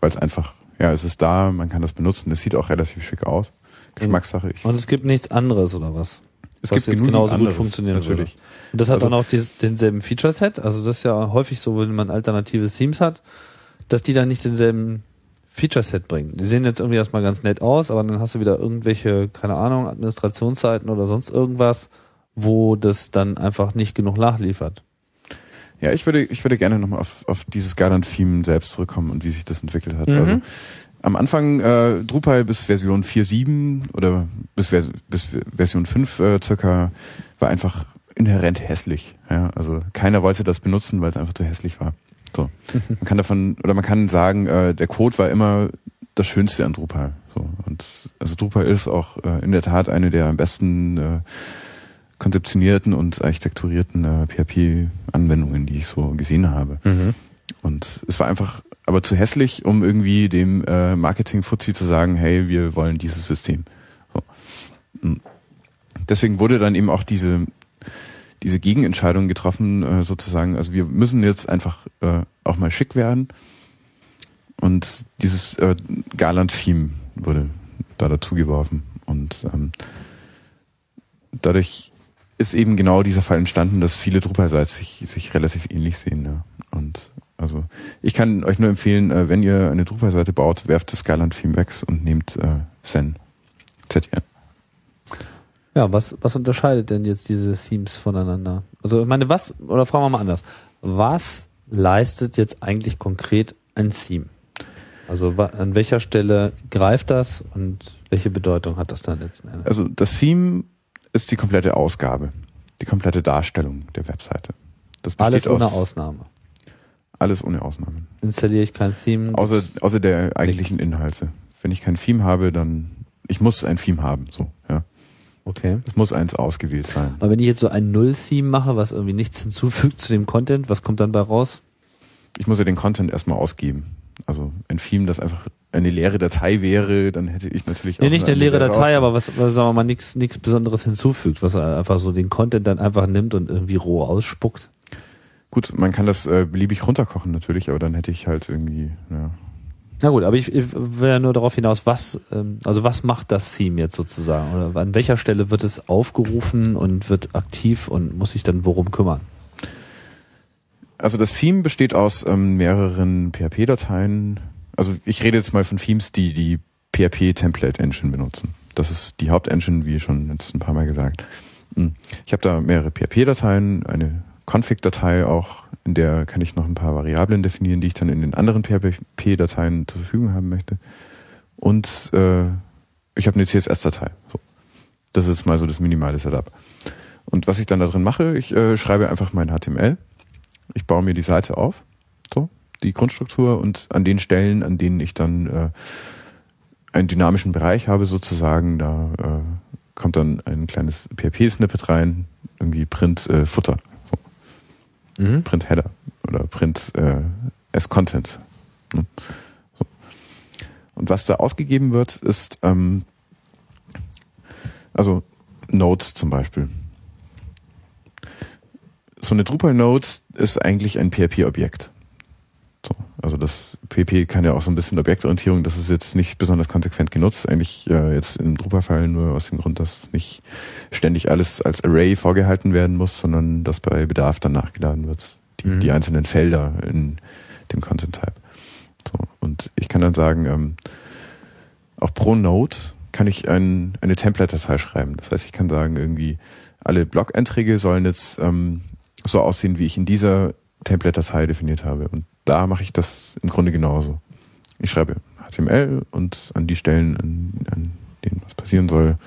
Weil es einfach, ja, es ist da, man kann das benutzen, es sieht auch relativ schick aus. Geschmackssache. Ich Und es gibt nichts anderes, oder was? es was gibt jetzt genauso anderes, gut funktionieren natürlich. würde. Und das hat Also- dann auch dies, denselben Feature-Set. Also das ist ja häufig so, wenn man alternative Themes hat, dass die dann nicht denselben Feature-Set bringen. Die sehen jetzt irgendwie erstmal ganz nett aus, aber dann hast du wieder irgendwelche, keine Ahnung, Administrationsseiten oder sonst irgendwas, wo das dann einfach nicht genug nachliefert. Ja, ich würde, ich würde gerne nochmal auf, auf dieses Garland-Theme selbst zurückkommen und wie sich das entwickelt hat. Mhm. Also am Anfang äh, Drupal bis Version 4.7 oder bis, Vers- bis Version 5 äh, circa war einfach inhärent hässlich. Ja, also keiner wollte das benutzen, weil es einfach zu hässlich war. So. Man kann davon, oder man kann sagen, äh, der Code war immer das Schönste an Drupal. So. Und also Drupal ist auch äh, in der Tat eine der am besten äh, konzeptionierten und architekturierten äh, PHP-Anwendungen, die ich so gesehen habe. Mhm. Und es war einfach aber zu hässlich, um irgendwie dem äh, Marketing-Fuzzi zu sagen, hey, wir wollen dieses System. So. Und Deswegen wurde dann eben auch diese diese Gegenentscheidung getroffen, äh, sozusagen. Also wir müssen jetzt einfach äh, auch mal schick werden. Und dieses äh, Garland-Theme wurde da dazu geworfen. Und ähm, dadurch ist eben genau dieser Fall entstanden, dass viele Drupal-Sites sich, sich relativ ähnlich sehen. Ja. Und also ich kann euch nur empfehlen, äh, wenn ihr eine Drupal-Seite baut, werft das Skyland-Theme weg und nehmt äh, Zen. ZN. Ja, was, was unterscheidet denn jetzt diese Themes voneinander? Also ich meine, was, oder fragen wir mal anders, was leistet jetzt eigentlich konkret ein Theme? Also an welcher Stelle greift das und welche Bedeutung hat das dann letzten Endes? Also das Theme ist die komplette Ausgabe, die komplette Darstellung der Webseite. Das Alles besteht ohne aus Ausnahme. alles ohne Ausnahmen. Installiere ich kein Theme. Außer, außer der eigentlichen Inhalte. Wenn ich kein Theme habe, dann ich muss ein Theme haben, so. Okay. Es muss eins ausgewählt sein. Aber wenn ich jetzt so ein Null-Theme mache, was irgendwie nichts hinzufügt zu dem Content, was kommt dann bei raus? Ich muss ja den Content erstmal ausgeben. Also ein Theme, das einfach eine leere Datei wäre, dann hätte ich natürlich Nee, auch nicht eine leere Datei, aber was, was sagen wir mal, nichts nichts Besonderes hinzufügt, was einfach so den Content dann einfach nimmt und irgendwie roh ausspuckt. Gut, man kann das äh, beliebig runterkochen natürlich, aber dann hätte ich halt irgendwie, ja. Na gut, aber ich, ich will ja nur darauf hinaus, was, ähm, also was macht das Theme jetzt sozusagen? Oder an welcher Stelle wird es aufgerufen und wird aktiv und muss sich dann worum kümmern? Also das Theme besteht aus ähm, mehreren PHP-Dateien. Also ich rede jetzt mal von Themes, die die PHP-Template-Engine benutzen. Das ist die Hauptengine, wie schon jetzt ein paar Mal gesagt. Hm. Ich habe da mehrere PHP-Dateien, eine Config-Datei auch, in der kann ich noch ein paar Variablen definieren, die ich dann in den anderen PHP-Dateien zur Verfügung haben möchte. Und äh, ich habe eine CSS-Datei. So. Das ist mal so das minimale Setup. Und was ich dann da drin mache, ich äh, schreibe einfach mein HTML ich baue mir die Seite auf, so, die Grundstruktur und an den Stellen, an denen ich dann äh, einen dynamischen Bereich habe sozusagen, da äh, kommt dann ein kleines PHP-Snippet rein, irgendwie Print äh, Futter, Mhm. Print Header oder Print äh, as Content. Ne? So. Und was da ausgegeben wird, ist ähm, also Notes zum Beispiel. So eine Drupal-Node ist eigentlich ein PHP-Objekt. So, also das PHP kann ja auch so ein bisschen Objektorientierung, das ist jetzt nicht besonders konsequent genutzt, eigentlich äh, jetzt im Drupal-Fall nur aus dem Grund, dass nicht ständig alles als Array vorgehalten werden muss, sondern dass bei Bedarf dann nachgeladen wird, die, Mhm. die einzelnen Felder in dem Content-Type. So, und ich kann dann sagen, ähm, auch pro Node kann ich ein, eine Template-Datei schreiben. Das heißt, ich kann sagen, irgendwie alle Blog-Einträge sollen jetzt ähm, so aussehen, wie ich in dieser Template-Datei definiert habe. Und da mache ich das im Grunde genauso. Ich schreibe HTML und an die Stellen, an, an denen was passieren soll,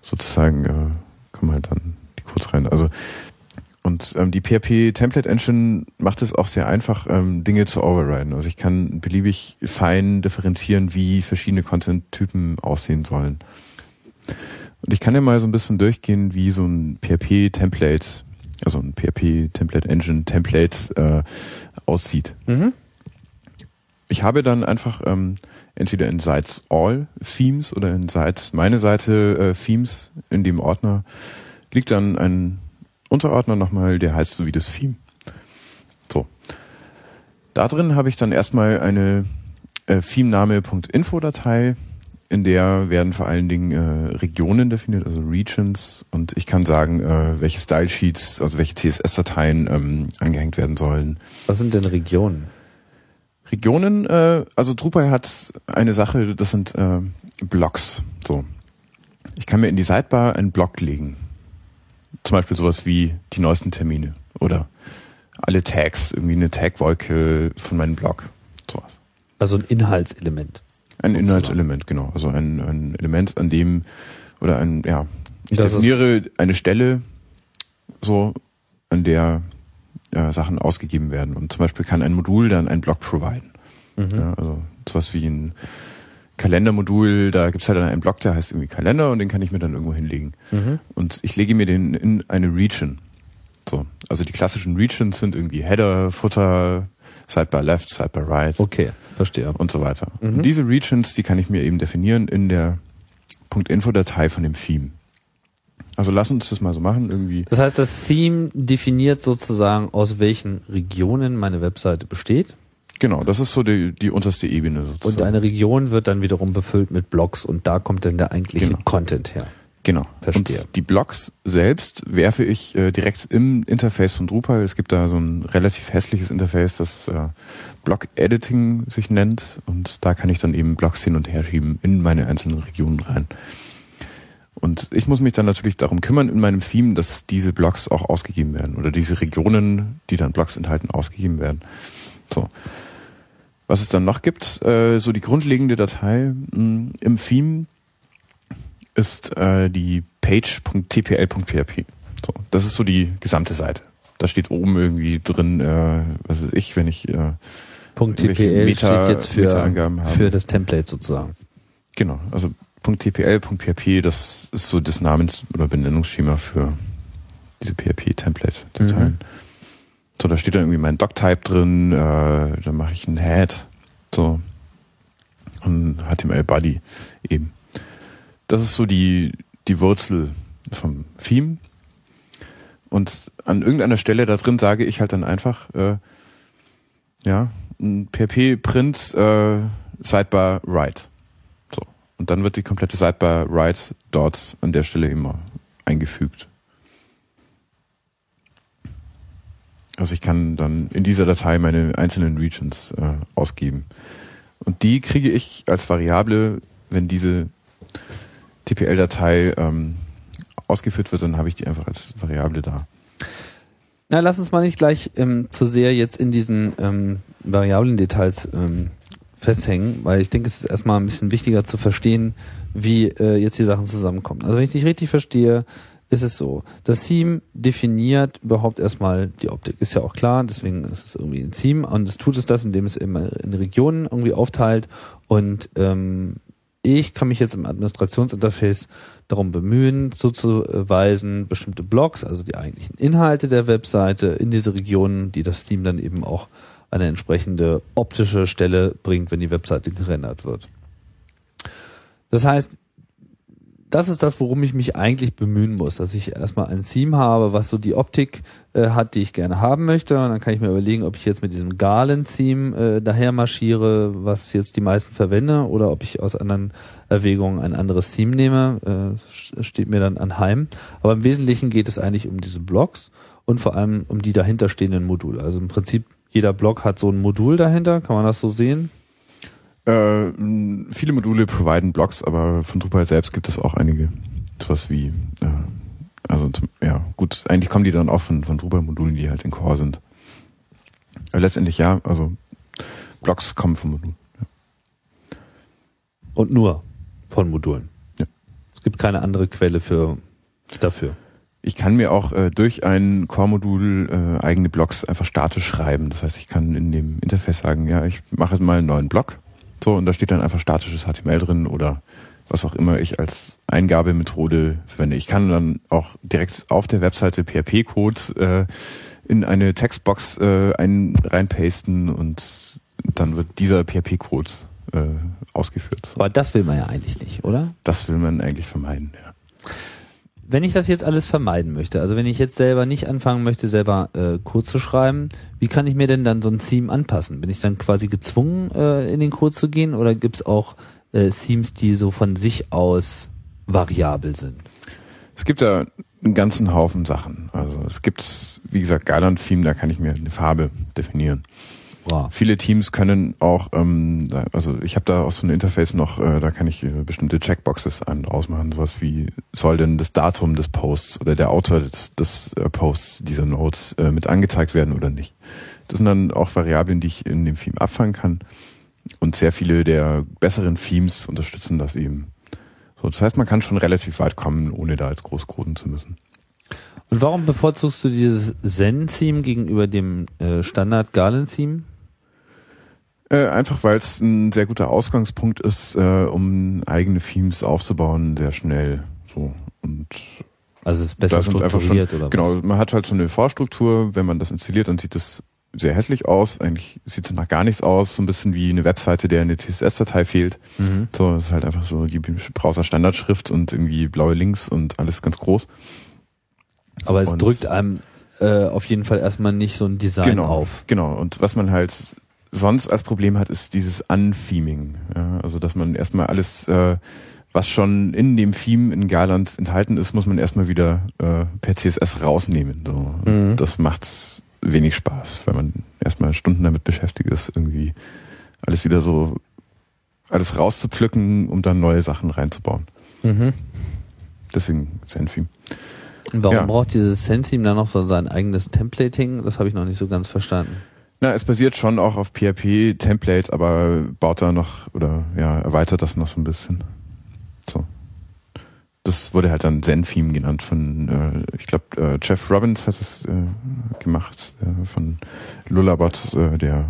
sozusagen äh, kommen halt dann die Codes rein. Also und ähm, die PHP Template Engine macht es auch sehr einfach, ähm, Dinge zu overriden. Also ich kann beliebig fein differenzieren, wie verschiedene Content-Typen aussehen sollen. Und ich kann ja mal so ein bisschen durchgehen, wie so ein PHP Template, also ein PHP Template Engine Template äh, aussieht. Mhm. Ich habe dann einfach ähm, entweder in Sites All Themes oder in Sites meine Seite äh, Themes in dem Ordner liegt dann ein Unterordner nochmal, der heißt so wie das Theme. So. Da drin habe ich dann erstmal eine äh, Themename.info-Datei, in der werden vor allen Dingen äh, Regionen definiert, also Regions, und ich kann sagen, äh, welche Style Sheets, also welche CSS-Dateien ähm, angehängt werden sollen. Was sind denn Regionen? Regionen, äh, also Drupal hat eine Sache, das sind äh, Blocks. So. Ich kann mir in die Sidebar einen Block legen. Zum Beispiel sowas wie die neuesten Termine oder alle Tags, irgendwie eine Tagwolke von meinem Blog. Sowas. Also ein Inhaltselement. Ein. Inhaltselement, genau. Also ein, ein Element, an dem, oder ein, ja, ich Das definiere eine Stelle, so, an der ja, Sachen ausgegeben werden. Und zum Beispiel kann ein Modul dann einen Block providen. Mhm. Ja, also sowas wie ein Kalendermodul, da gibt's halt dann einen Block, der heißt irgendwie Kalender und den kann ich mir dann irgendwo hinlegen. Mhm. Und ich lege mir den in eine Region. So, also die klassischen Regions sind irgendwie Header, Footer, Sidebar Left, Sidebar Right Okay, verstehe. und so weiter. Mhm. Und diese Regions, die kann ich mir eben definieren in der .info-Datei von dem Theme. Also lass uns das mal so machen, irgendwie. Das heißt, das Theme definiert sozusagen, aus welchen Regionen meine Webseite besteht. Genau, das ist so die, die unterste Ebene sozusagen. Und eine Region wird dann wiederum befüllt mit Blogs und da kommt dann der eigentliche Genau. Content her. Genau. Verstehe. Und die Blocks selbst werfe ich äh, direkt im Interface von Drupal. Es gibt da so ein relativ hässliches Interface, das äh, Block Editing sich nennt. Und da kann ich dann eben Blocks hin und her schieben in meine einzelnen Regionen rein. Und ich muss mich dann natürlich darum kümmern in meinem Theme, dass diese Blocks auch ausgegeben werden oder diese Regionen, die dann Blocks enthalten, ausgegeben werden. So. Was es dann noch gibt, äh, so die grundlegende Datei mh, im Theme ist äh, die page.tpl.php. So, das ist so die gesamte Seite. Da steht oben irgendwie drin, äh, was weiß ich, wenn ich äh, .tpl Meta- steht jetzt für, für das Template sozusagen. genau, also .tpl, .php, das ist so das Namens- oder Benennungsschema für diese PHP-Template-Dateien. Mhm. So, da steht dann irgendwie mein Doctype drin, äh, dann mache ich ein Head, so und HTML-Body eben. Das ist so die, die Wurzel vom Theme. Und an irgendeiner Stelle da drin sage ich halt dann einfach, äh, ja, ein PHP-Print äh, Sidebar Right. So. Und dann wird die komplette Sidebar Right dort an der Stelle immer eingefügt. Also ich kann dann in dieser Datei meine einzelnen Regions äh, ausgeben. Und die kriege ich als Variable, wenn diese TPL-Datei ähm, ausgeführt wird, dann habe ich die einfach als Variable da. Na, lass uns mal nicht gleich ähm, zu sehr jetzt in diesen ähm, variablen Details ähm, festhängen, weil ich denke, es ist erstmal ein bisschen wichtiger zu verstehen, wie äh, jetzt die Sachen zusammenkommen. Also wenn ich dich richtig verstehe, ist es so, das Theme definiert überhaupt erstmal die Optik. Ist ja auch klar, deswegen ist es irgendwie ein Theme und es tut es das, indem es immer in Regionen irgendwie aufteilt und ähm, ich kann mich jetzt im Administrationsinterface darum bemühen, zuzuweisen, bestimmte Blogs, also die eigentlichen Inhalte der Webseite in diese Regionen, die das Theme dann eben auch eine entsprechende optische Stelle bringt, wenn die Webseite gerendert wird. Das heißt, das ist das, worum ich mich eigentlich bemühen muss, dass ich erstmal ein Theme habe, was so die Optik äh, hat, die ich gerne haben möchte. Und dann kann ich mir überlegen, ob ich jetzt mit diesem Galen-Theme äh, daher marschiere, was jetzt die meisten verwende, oder ob ich aus anderen Erwägungen ein anderes Theme nehme. Äh, steht mir dann anheim. Aber im Wesentlichen geht es eigentlich um diese Blogs und vor allem um die dahinterstehenden Module. Also im Prinzip jeder Blog hat so ein Modul dahinter, kann man das so sehen? Äh, viele Module providen Blocks, aber von Drupal selbst gibt es auch einige. Sowas wie, äh, also ja, gut, eigentlich kommen die dann auch von, von Drupal-Modulen, die halt in Core sind. Aber letztendlich ja, also Blocks kommen vom Modul. Und nur von Modulen. Ja. Es gibt keine andere Quelle für dafür. Ich kann mir auch äh, durch ein Core-Modul äh, eigene Blocks einfach statisch schreiben. Das heißt, ich kann in dem Interface sagen, ja, ich mache jetzt mal einen neuen Block. So, und da steht dann einfach statisches HTML drin oder was auch immer ich als Eingabemethode verwende. Ich kann dann auch direkt auf der Webseite PHP-Code äh, in eine Textbox äh, ein, reinpasten und dann wird dieser PHP-Code äh, ausgeführt. Aber das will man ja eigentlich nicht, oder? Das will man eigentlich vermeiden. Ja. Wenn ich das jetzt alles vermeiden möchte, also wenn ich jetzt selber nicht anfangen möchte, selber äh, Code zu schreiben, wie kann ich mir denn dann so ein Theme anpassen? Bin ich dann quasi gezwungen, äh, in den Code zu gehen oder gibt's auch äh, Themes, die so von sich aus variabel sind? Es gibt da einen ganzen Haufen Sachen. Also es gibt, wie gesagt, Garland-Theme, da kann ich mir eine Farbe definieren. Wow. Viele Teams können auch, ähm, also ich habe da auch so ein Interface noch, äh, da kann ich äh, bestimmte Checkboxes an, ausmachen, sowas wie soll denn das Datum des Posts oder der Autor des, des äh, Posts dieser Note äh, mit angezeigt werden oder nicht. Das sind dann auch Variablen, die ich in dem Theme abfangen kann. Und sehr viele der besseren Themes unterstützen das eben. So, das heißt, man kann schon relativ weit kommen, ohne da jetzt groß coden zu müssen. Und warum bevorzugst du dieses Zen-Theme gegenüber dem äh, Standard-Galen-Theme? Äh, einfach weil es ein sehr guter Ausgangspunkt ist, äh, um eigene Themes aufzubauen, sehr schnell. So und Also es ist besser strukturiert schon, oder genau, man hat halt so eine Vorstruktur, wenn man das installiert, dann sieht das sehr hässlich aus. Eigentlich sieht es nach gar nichts aus, so ein bisschen wie eine Webseite, der eine CSS-Datei fehlt. Mhm. So, das ist halt einfach so die Browser-Standardschrift und irgendwie blaue Links und alles ganz groß. Aber es Und- drückt einem äh, auf jeden Fall erstmal nicht so ein Design genau, auf. Genau. Und was man halt sonst als Problem hat, ist dieses Untheming. Ja, also dass man erstmal alles, äh, was schon in dem Theme in Garland enthalten ist, muss man erstmal wieder äh, per CSS rausnehmen. So. Mhm. Das macht wenig Spaß, weil man erstmal Stunden damit beschäftigt ist, irgendwie alles wieder so alles rauszupflücken, um dann neue Sachen reinzubauen. Mhm. Deswegen. Und warum Ja. braucht dieses Sentheme dann noch so sein eigenes Templating? Das habe ich noch nicht so ganz verstanden. Na, es basiert schon auch auf PHP-Template, aber baut da noch oder ja, erweitert das noch so ein bisschen. So. Das wurde halt dann Zen-Theme genannt von, äh, ich glaube, äh, Jeff Robbins hat es äh, gemacht, äh, von Lullabot, äh, der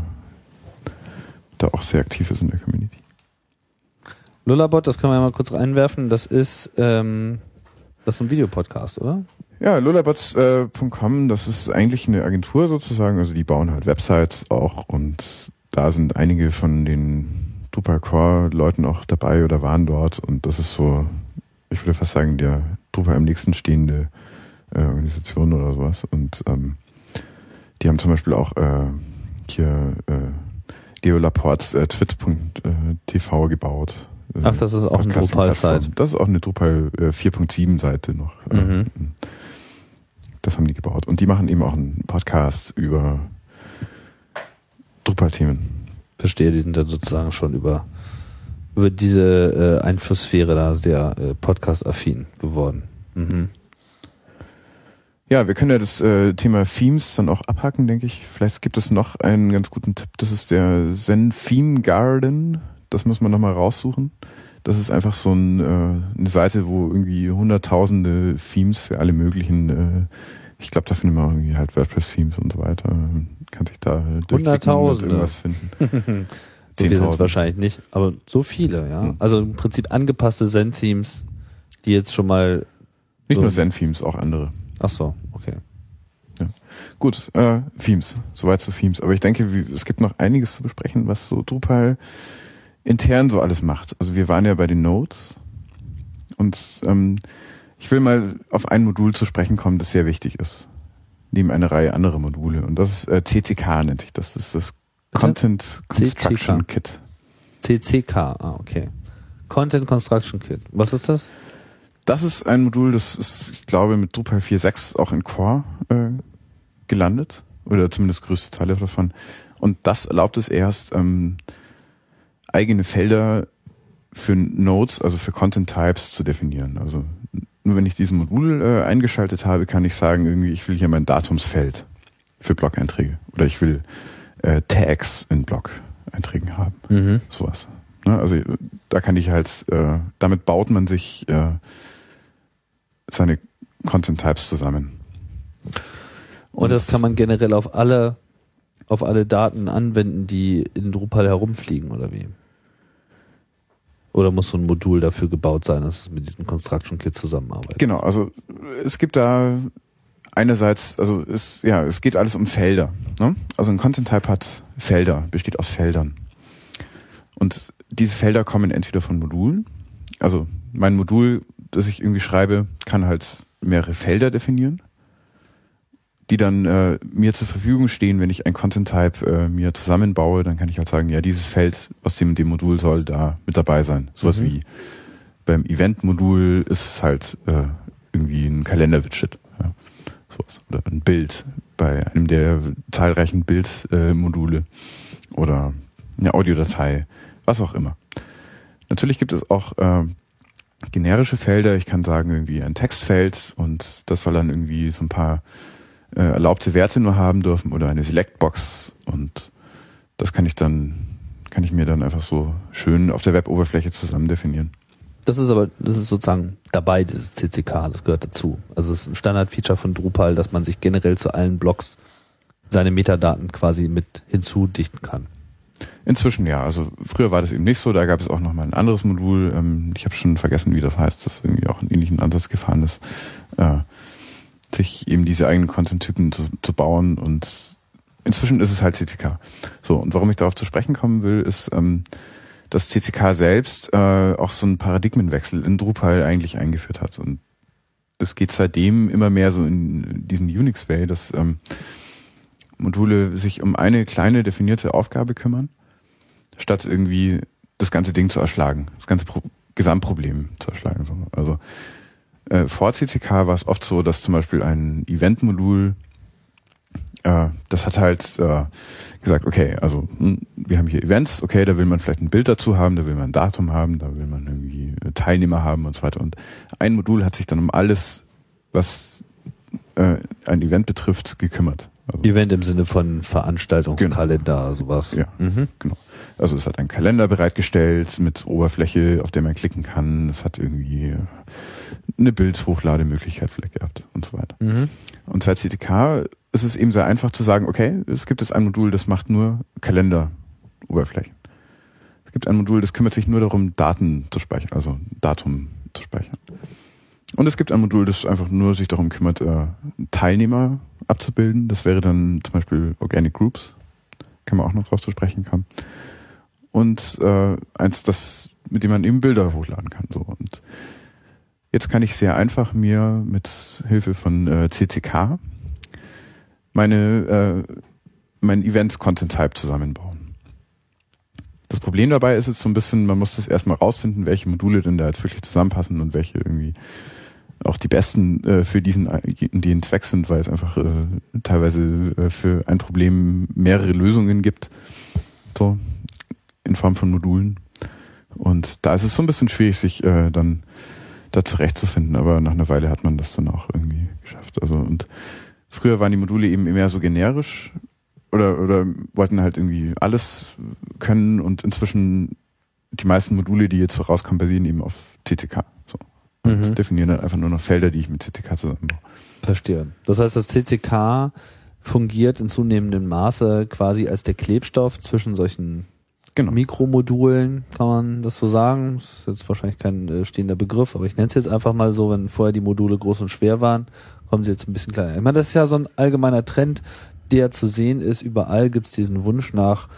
da auch sehr aktiv ist in der Community. Lullabot, das können wir ja mal kurz reinwerfen. Das ist, ähm, das ist ein Videopodcast, oder? Ja, lullabots.com, das ist eigentlich eine Agentur sozusagen, also die bauen halt Websites auch und da sind einige von den Drupal Core Leuten auch dabei oder waren dort und das ist so, ich würde fast sagen, der Drupal am nächsten stehende äh, Organisation oder sowas und ähm, die haben zum Beispiel auch äh, hier äh, Leo Laportes äh, twit.tv gebaut. Äh, Ach, das ist auch eine. Drupal-Site. Das ist auch eine Drupal äh, 4.7 Seite noch. Äh, Mhm. Das haben die gebaut. Und die machen eben auch einen Podcast über Drupal-Themen. Verstehe, die sind dann sozusagen schon über, über diese äh, Einflusssphäre da sehr äh, podcast-affin geworden. Mhm. Ja, wir können ja das äh, Thema Themes dann auch abhaken, denke ich. Vielleicht gibt es noch einen ganz guten Tipp. Das ist der Zen Theme Garden. Das muss man nochmal raussuchen. Das ist einfach so ein, äh, eine Seite, wo irgendwie hunderttausende Themes für alle möglichen, äh, ich glaube, da findet man auch irgendwie halt WordPress-Themes und so weiter. Kann sich da und Hunderttausende. irgendwas finden. [LAUGHS] So viel sind es 10.000. wahrscheinlich nicht, aber so viele, ja. Hm. Also im Prinzip angepasste Zen-Themes, die jetzt schon mal. Nicht so- nur Zen-Themes, auch andere. Ach so, okay. Gut, äh, Themes. Soweit zu Themes. Aber ich denke, wie, es gibt noch einiges zu besprechen, was so Drupal intern so alles macht. Also wir waren ja bei den Nodes und ähm, ich will mal auf ein Modul zu sprechen kommen, das sehr wichtig ist. Neben einer Reihe anderer Module. Und das ist äh, CCK nennt sich das. Das ist das Bitte? Content Construction CCK. Kit. CCK, ah, okay. Content Construction Kit. Was ist das? Das ist ein Modul, das ist, ich glaube, mit Drupal 4.6 auch in Core äh, gelandet. Oder zumindest größte Teile davon. Und das erlaubt es erst, ähm, eigene Felder für Nodes, also für Content Types zu definieren. Also nur wenn ich diesen Modul äh, eingeschaltet habe, kann ich sagen, irgendwie, ich will hier mein Datumsfeld für Blog-Einträge. Oder ich will äh, Tags in Blog-Einträgen haben Mhm. sowas. Ne? Also da kann ich halt, äh, damit baut man sich äh, seine Content Types zusammen. Und das kann man generell auf alle, auf alle Daten anwenden, die in Drupal herumfliegen, oder wie? Oder muss so ein Modul dafür gebaut sein, dass es mit diesem Construction Kit zusammenarbeitet? Genau, also es gibt da einerseits, also es, ja, es geht alles um Felder. Ne? Also ein Content Type hat Felder, besteht aus Feldern. Und diese Felder kommen entweder von Modulen, also mein Modul, das ich irgendwie schreibe, kann halt mehrere Felder definieren, die dann äh, mir zur Verfügung stehen, wenn ich ein Content Type äh, mir zusammenbaue, dann kann ich halt sagen, ja, dieses Feld aus dem, dem Modul soll da mit dabei sein. Sowas Mhm. wie beim Event-Modul ist es halt äh, irgendwie ein Kalender-Widget. Ja, sowas. Oder ein Bild bei einem der zahlreichen Bildmodule oder eine Audiodatei, was auch immer. Natürlich gibt es auch äh, generische Felder. Ich kann sagen, irgendwie ein Textfeld und das soll dann irgendwie so ein paar äh, erlaubte Werte nur haben dürfen oder eine Selectbox und das kann ich dann, kann ich mir dann einfach so schön auf der Web-Oberfläche zusammen definieren. Das ist aber, das ist sozusagen dabei, dieses CCK, das gehört dazu. Also es ist ein Standardfeature von Drupal, dass man sich generell zu allen Blogs seine Metadaten quasi mit hinzudichten kann. Inzwischen ja. Also früher war das eben nicht so. Da gab es auch noch mal ein anderes Modul. Ähm, ich habe schon vergessen, wie das heißt. Das irgendwie auch einen ähnlichen Ansatz gefahren ist, äh, sich eben diese eigenen Content-Typen zu, zu bauen. Und inzwischen ist es halt CCK. So und warum ich darauf zu sprechen kommen will, ist, ähm, dass CCK selbst äh, auch so einen Paradigmenwechsel in Drupal eigentlich eingeführt hat. Und es geht seitdem immer mehr so in diesen Unix-Way, dass ähm, Module sich um eine kleine definierte Aufgabe kümmern, statt irgendwie das ganze Ding zu erschlagen, das ganze Pro Gesamtproblem zu erschlagen. So. Also äh, vor CCK war es oft so, dass zum Beispiel ein Event-Modul äh, das hat halt äh, gesagt, okay, also hm, wir haben hier Events, okay, da will man vielleicht ein Bild dazu haben, da will man ein Datum haben, da will man irgendwie Teilnehmer haben und so weiter. Und ein Modul hat sich dann um alles, was äh, ein Event betrifft, gekümmert. Also, Event im Sinne von Veranstaltungskalender, genau. sowas. Ja, mhm. genau. Also es hat einen Kalender bereitgestellt mit Oberfläche, auf der man klicken kann. Es hat irgendwie eine Bildhochlademöglichkeit vielleicht gehabt und so weiter. Mhm. Und seit CTK ist es eben sehr einfach zu sagen, okay, es gibt jetzt ein Modul, das macht nur Kalenderoberflächen. Es gibt ein Modul, das kümmert sich nur darum, Daten zu speichern, also Datum zu speichern. Und es gibt ein Modul, das einfach nur sich darum kümmert, äh, Teilnehmer abzubilden. Das wäre dann zum Beispiel Organic Groups. Kann man auch noch drauf zu sprechen kommen. Und äh, eins, das, mit dem man eben Bilder hochladen kann. So. Und jetzt kann ich sehr einfach mir mit Hilfe von äh, CCK meine, äh, mein Events Content Type zusammenbauen. Das Problem dabei ist jetzt so ein bisschen, man muss das erstmal rausfinden, welche Module denn da jetzt wirklich zusammenpassen und welche irgendwie auch die besten äh, für diesen den Zweck sind, weil es einfach äh, teilweise äh, für ein Problem mehrere Lösungen gibt, so in Form von Modulen. Und da ist es so ein bisschen schwierig, sich äh, dann da zurechtzufinden, aber nach einer Weile hat man das dann auch irgendwie geschafft. Also und Früher waren die Module eben mehr so generisch oder, oder wollten halt irgendwie alles können und inzwischen die meisten Module, die jetzt so rauskommen, basieren eben auf CCK. So. Und mhm. definieren dann einfach nur noch Felder, die ich mit CCK zusammenbaue. Verstehe. Das heißt, das CCK fungiert in zunehmendem Maße quasi als der Klebstoff zwischen solchen genau. Mikromodulen, kann man das so sagen. Ist jetzt wahrscheinlich kein äh, stehender Begriff, aber ich nenne es jetzt einfach mal so, wenn vorher die Module groß und schwer waren kommen sie jetzt ein bisschen kleiner. Ich meine, das ist ja so ein allgemeiner Trend, der zu sehen ist. Überall gibt es diesen Wunsch nach,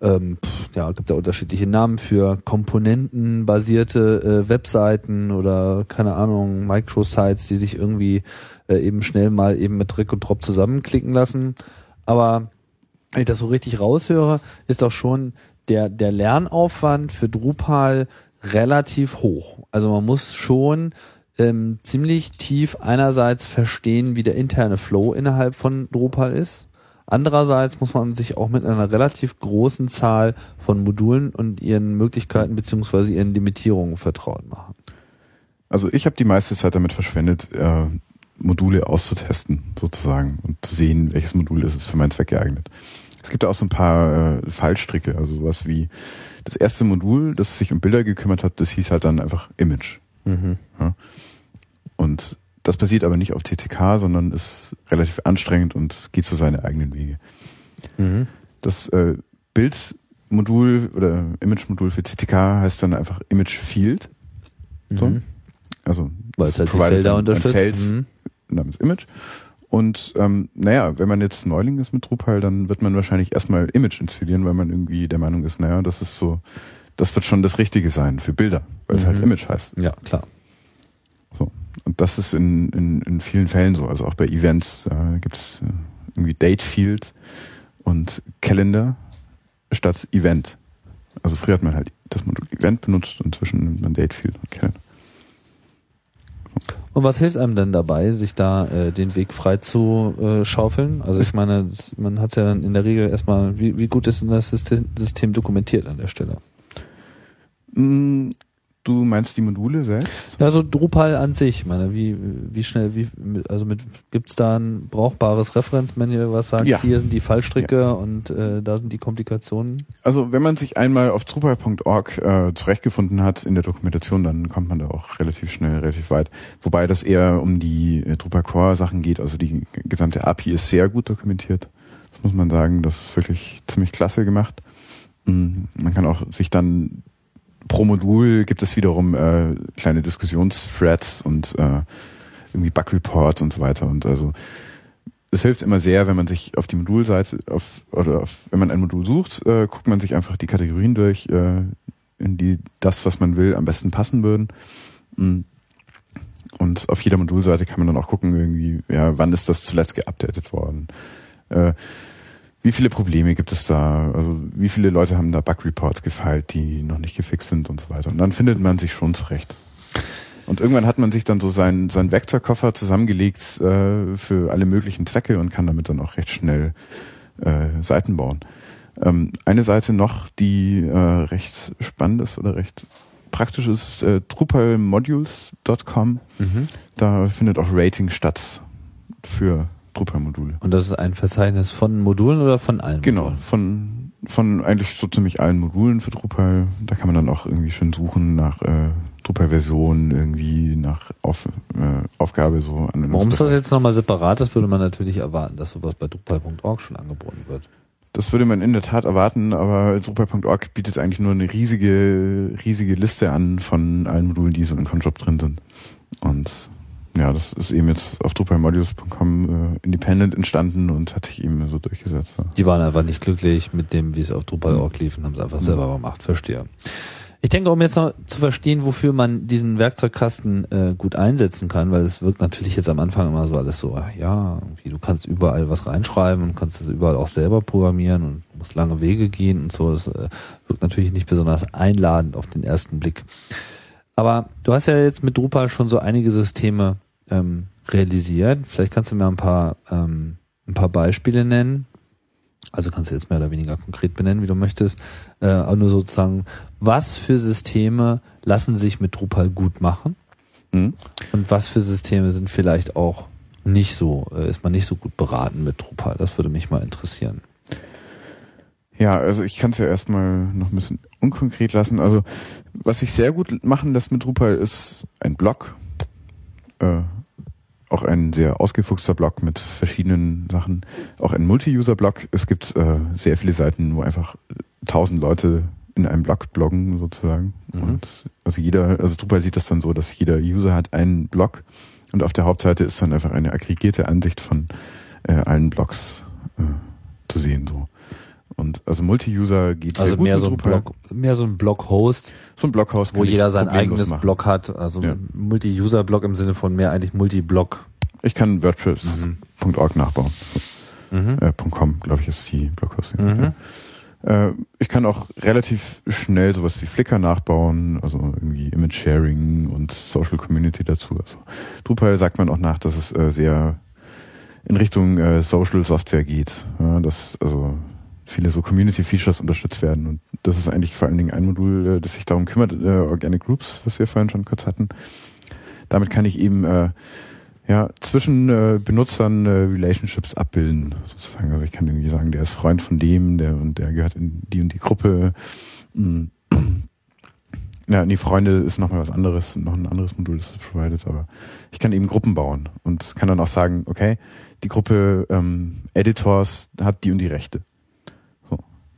ähm, ja, gibt ja unterschiedliche Namen für komponentenbasierte äh, Webseiten oder keine Ahnung, Microsites, die sich irgendwie äh, eben schnell mal eben mit Drag und Drop zusammenklicken lassen. Aber wenn ich das so richtig raushöre, ist doch schon der, der Lernaufwand für Drupal relativ hoch. Also man muss schon ähm, ziemlich tief einerseits verstehen, wie der interne Flow innerhalb von Drupal ist. Andererseits muss man sich auch mit einer relativ großen Zahl von Modulen und ihren Möglichkeiten beziehungsweise ihren Limitierungen vertraut machen. Also ich habe die meiste Zeit damit verschwendet, äh, Module auszutesten sozusagen und zu sehen, welches Modul ist es für meinen Zweck geeignet. Es gibt auch so ein paar äh, Fallstricke, also sowas wie das erste Modul, das sich um Bilder gekümmert hat, das hieß halt dann einfach Image. Mhm. Ja. Und das passiert aber nicht auf TTK, sondern ist relativ anstrengend und geht zu seine eigenen Wege. Mhm. Das äh, Bildmodul oder Image-Modul für TTK heißt dann einfach Image Field. So. Mhm. Also weil es halt die Felder unterstützt. Feld mhm. namens Image. Und ähm, naja, wenn man jetzt Neuling ist mit Drupal, dann wird man wahrscheinlich erstmal Image installieren, weil man irgendwie der Meinung ist, naja, das ist so, das wird schon das Richtige sein für Bilder, weil es halt mhm. Image heißt. Ja, klar. So. Und das ist in, in, in vielen Fällen so. Also auch bei Events äh, gibt es äh, irgendwie Date Field und Calendar statt Event. Also früher hat man halt das Modul Event benutzt und inzwischen nimmt man Date Field und Calendar. Und was hilft einem denn dabei, sich da äh, den Weg frei zu äh, schaufeln? Also ich meine, man hat es ja dann in der Regel erstmal, wie, wie gut ist denn das System, System dokumentiert an der Stelle? Du meinst die Module selbst? Also Drupal an sich, meine, wie, wie schnell, wie, also mit, gibt's da ein brauchbares Referenzmanual, was sagt, ja. hier sind die Fallstricke ja. und äh, da sind die Komplikationen? Also wenn man sich einmal auf Drupal.org äh, zurechtgefunden hat in der Dokumentation, dann kommt man da auch relativ schnell, relativ weit. Wobei das eher um die äh, Drupal Core Sachen geht, also die gesamte API ist sehr gut dokumentiert. Das muss man sagen, das ist wirklich ziemlich klasse gemacht. Mm, Man kann auch sich dann pro Modul gibt es wiederum äh, kleine Diskussionsthreads und äh, irgendwie Bug Reports und so weiter. Und also es hilft immer sehr, wenn man sich auf die Modulseite auf oder auf, wenn man ein Modul sucht, äh, guckt man sich einfach die Kategorien durch, äh, in die das, was man will, am besten passen würden. Mm. Und auf jeder Modulseite kann man dann auch gucken, irgendwie, ja, wann ist das zuletzt geupdatet worden? Äh, wie viele Probleme gibt es da? Also wie viele Leute haben da Bug-Reports gefeilt, die noch nicht gefixt sind und so weiter? Und dann findet man sich schon zurecht. Und irgendwann hat man sich dann so seinen sein Vektorkoffer zusammengelegt äh, für alle möglichen Zwecke und kann damit dann auch recht schnell äh, Seiten bauen. Ähm, eine Seite noch, die äh, recht spannend ist oder recht praktisch ist, äh, drupalmodules.com. Mhm. Da findet auch Rating statt für Drupal-Module. Und das ist ein Verzeichnis von Modulen oder von allen Genau, Modulen? von, von eigentlich so ziemlich allen Modulen für Drupal. Da kann man dann auch irgendwie schön suchen nach äh, Drupal-Versionen, irgendwie nach Auf, äh, Aufgabe so. Warum ist das jetzt nochmal separat? Das würde man natürlich erwarten, dass sowas bei Drupal.org schon angeboten wird. Das würde man in der Tat erwarten, aber Drupal.org bietet eigentlich nur eine riesige, riesige Liste an von allen Modulen, die so in Conjob drin sind. Und ja, das ist eben jetzt auf drupalmodules.com äh, independent entstanden und hat sich eben so durchgesetzt. Ja. Die waren einfach nicht glücklich mit dem, wie es auf Drupal.org lief und haben es einfach selber gemacht. Verstehe. Ich denke, um jetzt noch zu verstehen, wofür man diesen Werkzeugkasten äh, gut einsetzen kann, weil es wirkt natürlich jetzt am Anfang immer so alles so, ah, ja, irgendwie, du kannst überall was reinschreiben und kannst es überall auch selber programmieren und musst lange Wege gehen und so. Das äh, wirkt natürlich nicht besonders einladend auf den ersten Blick. Aber du hast ja jetzt mit Drupal schon so einige Systeme ähm, realisiert. Vielleicht kannst du mir ein paar, ähm, ein paar Beispiele nennen. Also kannst du jetzt mehr oder weniger konkret benennen, wie du möchtest. Äh, aber nur sozusagen, was für Systeme lassen sich mit Drupal gut machen Mhm. und was für Systeme sind vielleicht auch nicht so, äh, ist man nicht so gut beraten mit Drupal. Das würde mich mal interessieren. Ja, also ich kann es ja erstmal noch ein bisschen unkonkret lassen. Also was sich sehr gut machen lässt mit Drupal ist ein Blog. Äh, auch ein sehr ausgefuchster Blog mit verschiedenen Sachen. Auch ein Multi-User-Blog. Es gibt äh, sehr viele Seiten, wo einfach tausend Leute in einem Blog bloggen sozusagen. Mhm. Und also jeder, also Drupal sieht das dann so, dass jeder User hat einen Blog und auf der Hauptseite ist dann einfach eine aggregierte Ansicht von äh, allen Blogs äh, zu sehen so. Und also Multi-User geht sehr Also gut mehr mit so ein. Blog, mehr so ein Blog-Host, So ein Bloghaus, wo jeder sein eigenes machen. Blog hat. Also Ja. Multi-User-Blog im Sinne von mehr eigentlich Multi-Blog. Ich kann WordPress.org nachbauen. Mhm. Äh, .com, glaube ich, ist die Bloghosting. Mhm. Äh, ich kann auch relativ schnell sowas wie Flickr nachbauen, also irgendwie Image Sharing und Social Community dazu. Also Drupal sagt man auch nach, dass es äh, sehr in Richtung äh, Social Software geht, ja, dass also viele so Community Features unterstützt werden und das ist eigentlich vor allen Dingen ein Modul, äh, das sich darum kümmert, äh, Organic Groups, was wir vorhin schon kurz hatten. Damit kann ich eben äh, ja, zwischen äh, Benutzern äh, Relationships abbilden, sozusagen. Also ich kann irgendwie sagen, der ist Freund von dem, der und der gehört in die und die Gruppe. Mm. Ja, nee, Freunde ist nochmal was anderes, noch ein anderes Modul, das es provided, aber ich kann eben Gruppen bauen und kann dann auch sagen, okay, die Gruppe ähm, Editors hat die und die Rechte.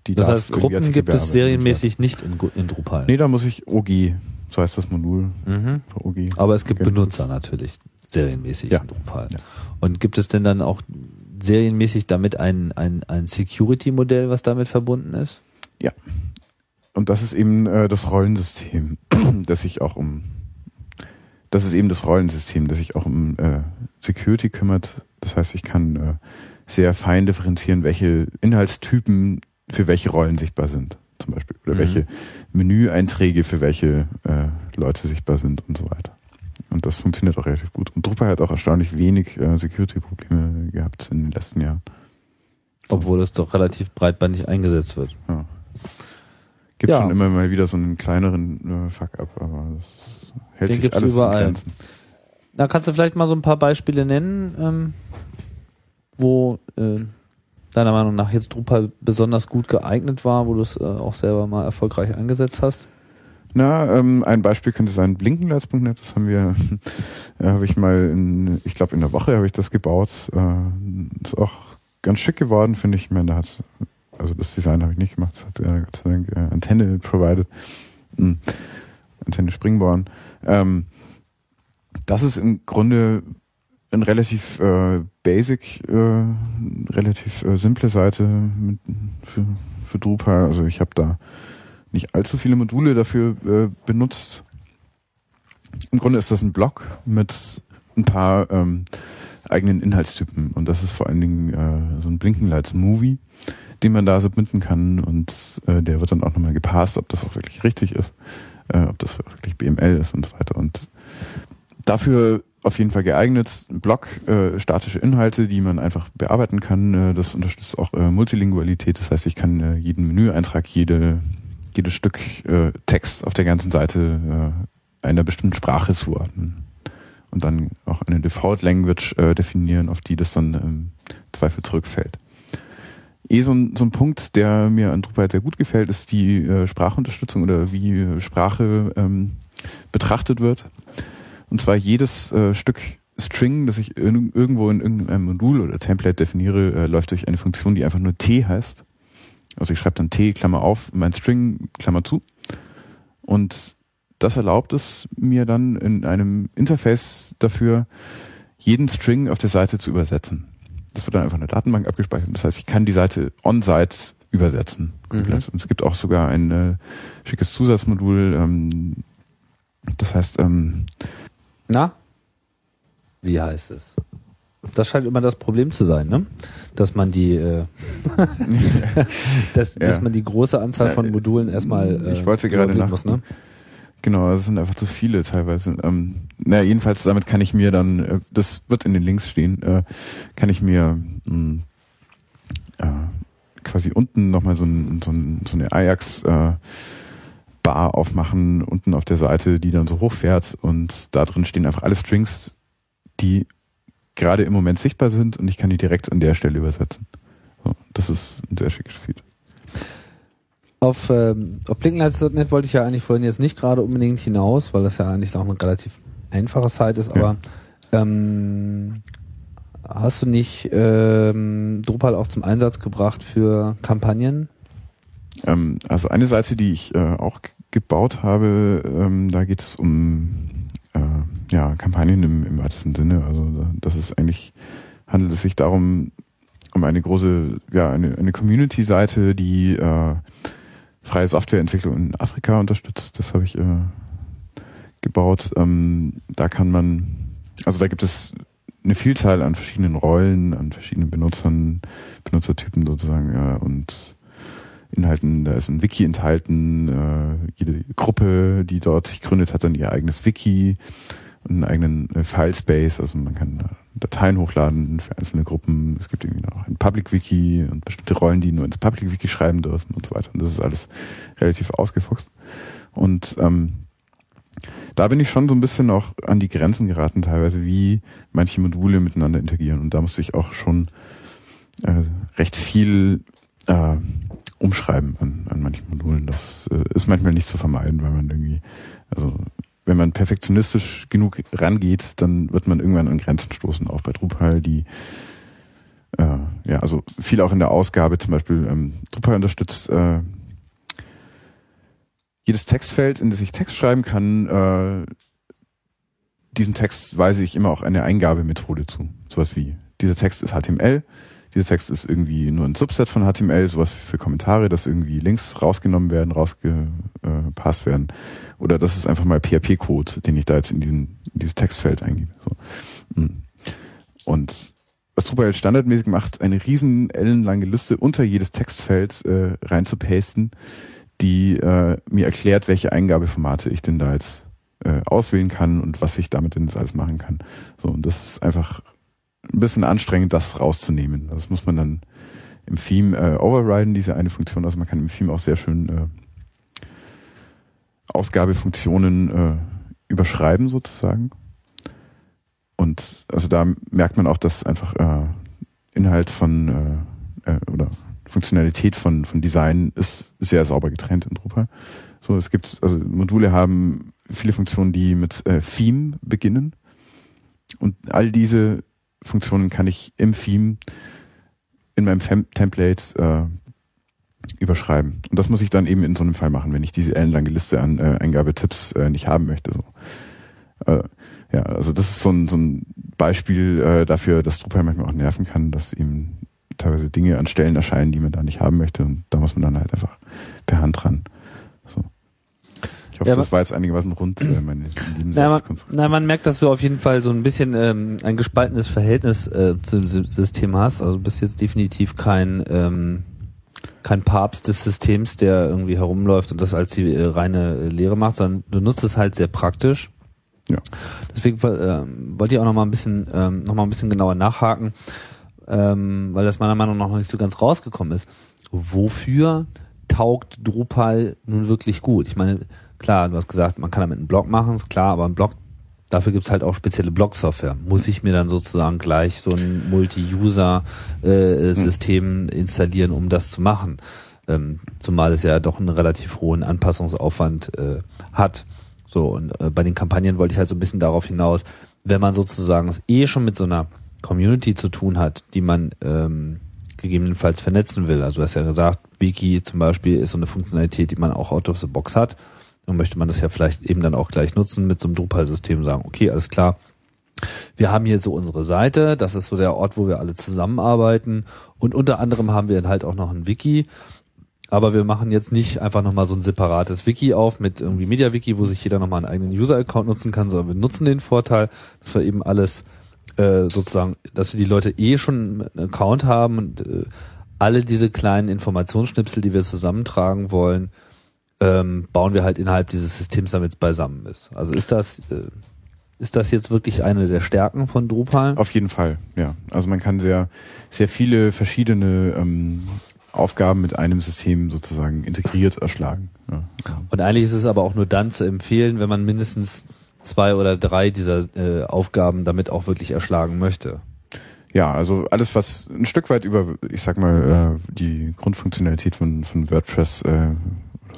Die Das heißt, Gruppen gibt es serienmäßig nicht in, in Drupal. Nee, da muss ich OG, so heißt das Modul, Mhm. OG. Aber es gibt Okay. Benutzer natürlich serienmäßig Ja. in Drupal. Ja. Und gibt es denn dann auch serienmäßig damit ein, ein, ein Security-Modell, was damit verbunden ist? Und das ist eben äh, das Rollensystem, [CLEARS THROAT] das sich auch um das ist eben das Rollensystem, das sich auch um äh, Security kümmert. Das heißt, ich kann äh, sehr fein differenzieren, welche Inhaltstypen für welche Rollen sichtbar sind, zum Beispiel. Oder Mhm. welche Menüeinträge für welche äh, Leute sichtbar sind und so weiter. Und das funktioniert auch relativ gut. Und Drupal hat auch erstaunlich wenig äh, Security-Probleme gehabt in den letzten Jahren. Obwohl es doch relativ breitbandig eingesetzt wird. Gibt Ja. schon immer mal wieder so einen kleineren äh, Fuck-up, aber das hält Den sich gibt's alles in überall. Grenzen. Na, kannst du vielleicht mal so ein paar Beispiele nennen, ähm, wo äh, deiner Meinung nach jetzt Drupal besonders gut geeignet war, wo du es äh, auch selber mal erfolgreich eingesetzt hast? Na, ähm, ein Beispiel könnte sein blinkenlights.net, das haben wir, [LAUGHS] äh, habe ich mal in, ich glaube in der Woche habe ich das gebaut. Äh, ist auch ganz schick geworden, finde ich. Ich meine, da hat also das Design habe ich nicht gemacht, das hat äh, Gott sei Dank äh, Antenne provided. Hm. Antenne Springborn. Ähm, das ist im Grunde ein relativ äh, basic, äh, relativ äh, simple Seite mit, für, für Drupal. Also ich habe da nicht allzu viele Module dafür äh, benutzt. Im Grunde ist das ein Blog mit ein paar ähm, eigenen Inhaltstypen und das ist vor allen Dingen äh, so ein Blinkenlights-Movie, den man da submitten kann und äh, der wird dann auch nochmal gepasst, ob das auch wirklich richtig ist, äh, ob das wirklich BML ist und so weiter und dafür auf jeden Fall geeignet. Blog, äh, statische Inhalte, die man einfach bearbeiten kann. Äh, das unterstützt auch äh, Multilingualität. Das heißt, ich kann äh, jeden Menüeintrag, jede, jedes Stück äh, Text auf der ganzen Seite äh, einer bestimmten Sprache zuordnen. Und dann auch eine Default Language äh, definieren, auf die das dann im Zweifel zurückfällt. Eh so ein, so ein Punkt, der mir an Drupal sehr gut gefällt, ist die äh, Sprachunterstützung oder wie Sprache ähm, betrachtet wird. Und zwar jedes äh, Stück String, das ich in, irgendwo in irgendeinem Modul oder Template definiere, äh, läuft durch eine Funktion, die einfach nur T heißt. Also ich schreibe dann T, Klammer auf, mein String, Klammer zu. Und das erlaubt es mir dann in einem Interface dafür, jeden String auf der Seite zu übersetzen. Das wird dann einfach in der Datenbank abgespeichert. Das heißt, ich kann die Seite on-site übersetzen. Komplett. Mhm. Und es gibt auch sogar ein äh, schickes Zusatzmodul. Ähm, das heißt, ähm, na? Wie heißt es? Das scheint immer das Problem zu sein, ne? Dass man die, äh, [LAUGHS] dass, ja. dass man die große Anzahl von Modulen erstmal. Äh, ich wollte gerade nach. Muss, ne? Genau, es sind einfach zu viele teilweise. Ähm, naja, jedenfalls damit kann ich mir dann, äh, das wird in den Links stehen, äh, kann ich mir mh, hm, äh, quasi unten nochmal so, ein, so, ein, so eine Ajax äh, Bar aufmachen unten auf der Seite, die dann so hochfährt und da drin stehen einfach alle Strings, die gerade im Moment sichtbar sind und ich kann die direkt an der Stelle übersetzen. So, das ist ein sehr schickes Feed. Auf, ähm, auf Blinkenlights.net wollte ich ja eigentlich vorhin jetzt nicht gerade unbedingt hinaus, weil das ja eigentlich auch eine relativ einfache Site ist, aber ja. ähm, hast du nicht ähm, Drupal auch zum Einsatz gebracht für Kampagnen? Ähm, also eine Seite, die ich äh, auch gebaut habe, ähm, da geht es um äh, ja, Kampagnen im, im weitesten Sinne. Also das ist eigentlich, handelt es sich darum, um eine große, ja, eine, eine Community-Seite, die äh, freie Softwareentwicklung in Afrika unterstützt. Das habe ich äh, gebaut. Ähm, da kann man, also da gibt es eine Vielzahl an verschiedenen Rollen, an verschiedenen Benutzern, Benutzertypen sozusagen, ja, und Inhalten, da ist ein Wiki enthalten, äh, jede Gruppe, die dort sich gründet, hat dann ihr eigenes Wiki und einen eigenen äh, Filespace, also man kann Dateien hochladen für einzelne Gruppen. Es gibt irgendwie noch ein Public Wiki und bestimmte Rollen, die nur ins Public Wiki schreiben dürfen und so weiter. Und das ist alles relativ ausgefuchst. Und ähm, da bin ich schon so ein bisschen auch an die Grenzen geraten, teilweise, wie manche Module miteinander interagieren. Und da musste ich auch schon äh, recht viel äh, umschreiben an, an manchen Modulen. Das äh, ist manchmal nicht zu vermeiden, weil man irgendwie, also wenn man perfektionistisch genug rangeht, dann wird man irgendwann an Grenzen stoßen, auch bei Drupal, die äh, ja, also viel auch in der Ausgabe, zum Beispiel ähm, Drupal unterstützt äh, jedes Textfeld, in das ich Text schreiben kann, äh, diesem Text weise ich immer auch eine Eingabemethode zu. Sowas wie, dieser Text ist HTML, dieser Text ist irgendwie nur ein Subset von HTML, sowas für Kommentare, dass irgendwie Links rausgenommen werden, rausgepasst werden. Oder das ist einfach mal PHP-Code, den ich da jetzt in, diesen, in dieses Textfeld eingebe. So. Hm. Und was Drupal standardmäßig macht, eine riesen ellenlange Liste unter jedes Textfeld äh, reinzupasten, die äh, mir erklärt, welche Eingabeformate ich denn da jetzt äh, auswählen kann und was ich damit denn jetzt alles machen kann. So, und das ist einfach ein bisschen anstrengend, das rauszunehmen. Das muss man dann im Theme äh, overriden, diese eine Funktion. Also man kann im Theme auch sehr schön äh, Ausgabefunktionen äh, überschreiben sozusagen. Und also da merkt man auch, dass einfach äh, Inhalt von äh, äh, oder Funktionalität von, von Design ist sehr sauber getrennt in Drupal. So, es gibt, also Module haben viele Funktionen, die mit äh, Theme beginnen. Und all diese Funktionen kann ich im Theme in meinem Fem Template überschreiben. Und das muss ich dann eben in so einem Fall machen, wenn ich diese ellenlange Liste an äh, Eingabetipps äh, nicht haben möchte. So. Äh, ja, also das ist so ein, so ein Beispiel äh, dafür, dass Drupal manchmal auch nerven kann, dass ihm teilweise Dinge an Stellen erscheinen, die man da nicht haben möchte. Und da muss man dann halt einfach per Hand ran. Ich hoffe, Ja, das war jetzt einigermaßen rund, äh, meine lieben Na, na, man merkt, dass du auf jeden Fall so ein bisschen ähm, ein gespaltenes Verhältnis äh, zum Sy- System hast. Also du bist jetzt definitiv kein ähm, kein Papst des Systems, der irgendwie herumläuft und das als die äh, reine äh, Lehre macht, sondern du nutzt es halt sehr praktisch. Ja. Deswegen ähm, wollte ich auch noch mal ein bisschen ähm, noch mal ein bisschen genauer nachhaken, ähm, weil das meiner Meinung nach noch nicht so ganz rausgekommen ist. Wofür taugt Drupal nun wirklich gut? Ich meine, klar, du hast gesagt, man kann damit einen Blog machen, ist klar, aber ein Blog, dafür gibt's halt auch spezielle Blog-Software. Muss ich mir dann sozusagen gleich so ein Multi-User-System installieren, um das zu machen? Ähm, zumal es ja doch einen relativ hohen Anpassungsaufwand äh, hat. So, und äh, bei den Kampagnen wollte ich halt so ein bisschen darauf hinaus, wenn man sozusagen es eh schon mit so einer Community zu tun hat, die man ähm, gegebenenfalls vernetzen will. Also du hast ja gesagt, Wiki zum Beispiel ist so eine Funktionalität, die man auch out of the box hat. Dann möchte man das ja vielleicht eben dann auch gleich nutzen mit so einem Drupal-System, sagen, okay, alles klar, wir haben hier so unsere Seite, das ist so der Ort, wo wir alle zusammenarbeiten. Und unter anderem haben wir dann halt auch noch ein Wiki, aber wir machen jetzt nicht einfach nochmal so ein separates Wiki auf mit irgendwie MediaWiki, wo sich jeder nochmal einen eigenen User-Account nutzen kann, sondern wir nutzen den Vorteil, dass wir eben alles äh, sozusagen, dass wir die Leute eh schon einen Account haben und äh, alle diese kleinen Informationsschnipsel, die wir zusammentragen wollen, ähm, bauen wir halt innerhalb dieses Systems, damit es beisammen ist. Also ist das, äh, ist das jetzt wirklich eine der Stärken von Drupal? Auf jeden Fall, ja. Also man kann sehr, sehr viele verschiedene ähm, Aufgaben mit einem System sozusagen integriert erschlagen. Ja. Und eigentlich ist es aber auch nur dann zu empfehlen, wenn man mindestens zwei oder drei dieser äh, Aufgaben damit auch wirklich erschlagen möchte. Ja, also alles, was ein Stück weit über, ich sag mal, äh, die Grundfunktionalität von, von WordPress äh,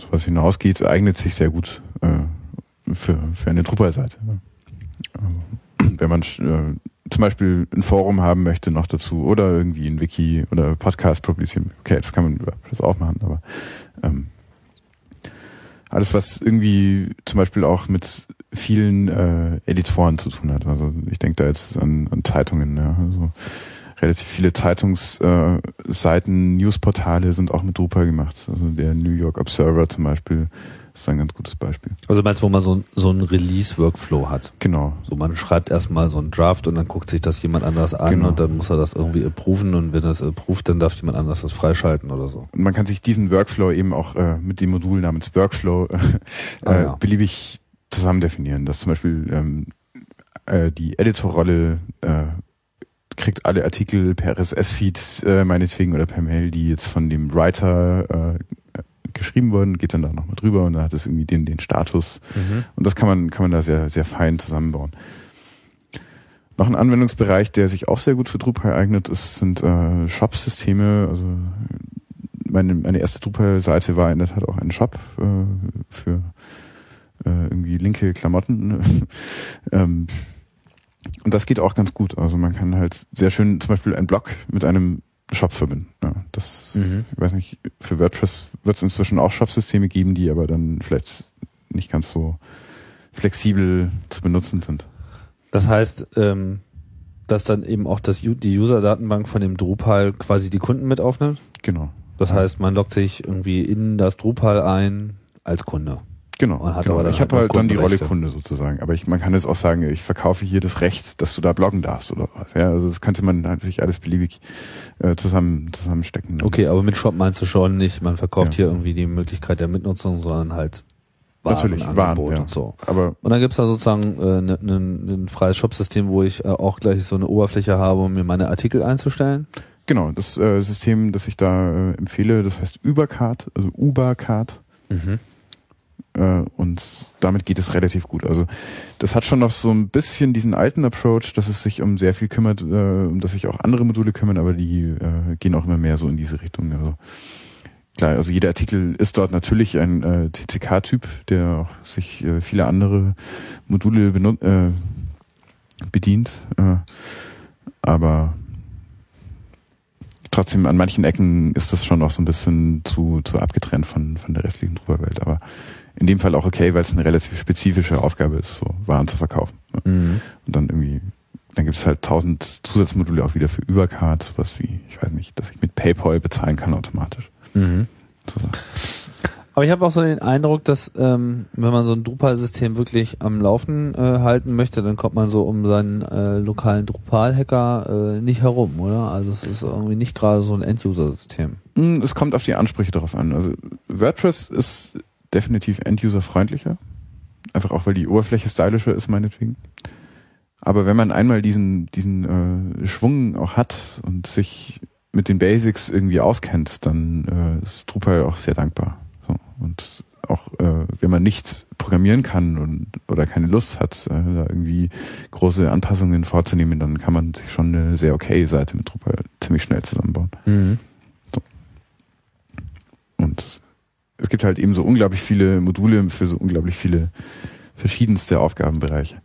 sowas hinausgeht, eignet sich sehr gut äh, für, für eine Drupal-Seite. Also, [CLEARS THROAT] wenn man äh, zum Beispiel ein Forum haben möchte noch dazu oder irgendwie ein Wiki oder Podcast publizieren. Okay, das kann man WordPress auch machen, aber ähm, alles, was irgendwie zum Beispiel auch mit vielen äh, Editoren zu tun hat. Also ich denke da jetzt an, an Zeitungen, ja. Also relativ viele Zeitungsseiten, äh, Newsportale sind auch mit Drupal gemacht. Also der New York Observer zum Beispiel ist ein ganz gutes Beispiel. Also meinst du, wo man so, so einen Release-Workflow hat? Genau. So, man schreibt erstmal so einen Draft und dann guckt sich das jemand anders an Genau. und dann muss er das irgendwie approven und wenn er es approved, dann darf jemand anders das freischalten oder so. Und man kann sich diesen Workflow eben auch äh, mit dem Modul namens Workflow äh, Ah, ja. beliebig zusammen definieren. Dass zum Beispiel ähm, äh, die Editorrolle äh, kriegt alle Artikel per RSS-Feed äh, meinetwegen oder per Mail, die jetzt von dem Writer äh, geschrieben wurden, geht dann da nochmal drüber und da hat es irgendwie den, den Status. Und das kann man, kann man da sehr, sehr fein zusammenbauen. Noch ein Anwendungsbereich, der sich auch sehr gut für Drupal eignet, ist, sind äh, Shop-Systeme. Also meine, meine erste Drupal-Seite war in der Tat auch ein Shop äh, für äh, irgendwie linke Klamotten. [LAUGHS] ähm, und das geht auch ganz gut. Also man kann halt sehr schön zum Beispiel einen Blog mit einem Shop verbinden. Ja, das, Mhm. ich weiß nicht, für WordPress wird es inzwischen auch Shop-Systeme geben, die aber dann vielleicht nicht ganz so flexibel zu benutzen sind. Das heißt, ähm, dass dann eben auch das, die User-Datenbank von dem Drupal quasi die Kunden mit aufnimmt? Genau. Das heißt, man loggt sich irgendwie in das Drupal ein als Kunde. Genau. Genau. ich habe halt halt dann die Rolle. Kunde sozusagen. Aber ich, man kann jetzt auch sagen, ich verkaufe hier das Recht, dass du da bloggen darfst oder was. Ja, also das könnte man halt sich alles beliebig äh, zusammen zusammenstecken. Okay, aber mit Shop meinst du schon nicht, man verkauft Ja. hier irgendwie die Möglichkeit der Mitnutzung, sondern halt Natürlich, Warenangebot Waren, ja. und so. Aber Und dann gibt's da sozusagen äh, ne, ne, ein freies Shop-System, wo ich äh, auch gleich so eine Oberfläche habe, um mir meine Artikel einzustellen. genau, das äh, System, das ich da äh, empfehle, das heißt Ubercard, also Ubercard. Äh, und damit geht es relativ gut. Also das hat schon noch so ein bisschen diesen alten Approach, dass es sich um sehr viel kümmert, äh, um dass sich auch andere Module kümmern, aber die äh, gehen auch immer mehr so in diese Richtung. Also klar, also jeder Artikel ist dort natürlich ein äh, TCK-Typ, der auch sich äh, viele andere Module äh, bedient. Äh, aber trotzdem an manchen Ecken ist das schon noch so ein bisschen zu, zu abgetrennt von, von der restlichen Drupal-Welt. Aber in dem Fall auch okay, weil es eine relativ spezifische Aufgabe ist, so Waren zu verkaufen. Ne? Mhm. Und dann irgendwie, dann gibt es halt tausend Zusatzmodule auch wieder für Übercard, sowas wie, ich weiß nicht, dass ich mit PayPal bezahlen kann automatisch. Mhm. So. Aber ich habe auch so den Eindruck, dass ähm, wenn man so ein Drupal-System wirklich am Laufen äh, halten möchte, dann kommt man so um seinen äh, lokalen Drupal-Hacker äh, nicht herum, oder? Also es ist irgendwie nicht gerade so ein End-User-System. Mm, Es kommt auf die Ansprüche darauf an. Also WordPress ist definitiv End-User-freundlicher. Einfach auch, weil die Oberfläche stylischer ist, meinetwegen. Aber wenn man einmal diesen, diesen äh, Schwung auch hat und sich mit den Basics irgendwie auskennt, dann äh, ist Drupal auch sehr dankbar. So. Und auch äh, wenn man nicht programmieren kann und oder keine Lust hat, äh, da irgendwie große Anpassungen vorzunehmen, dann kann man sich schon eine sehr okay Seite mit Drupal ziemlich schnell zusammenbauen. Und es gibt halt eben so unglaublich viele Module für so unglaublich viele verschiedenste Aufgabenbereiche.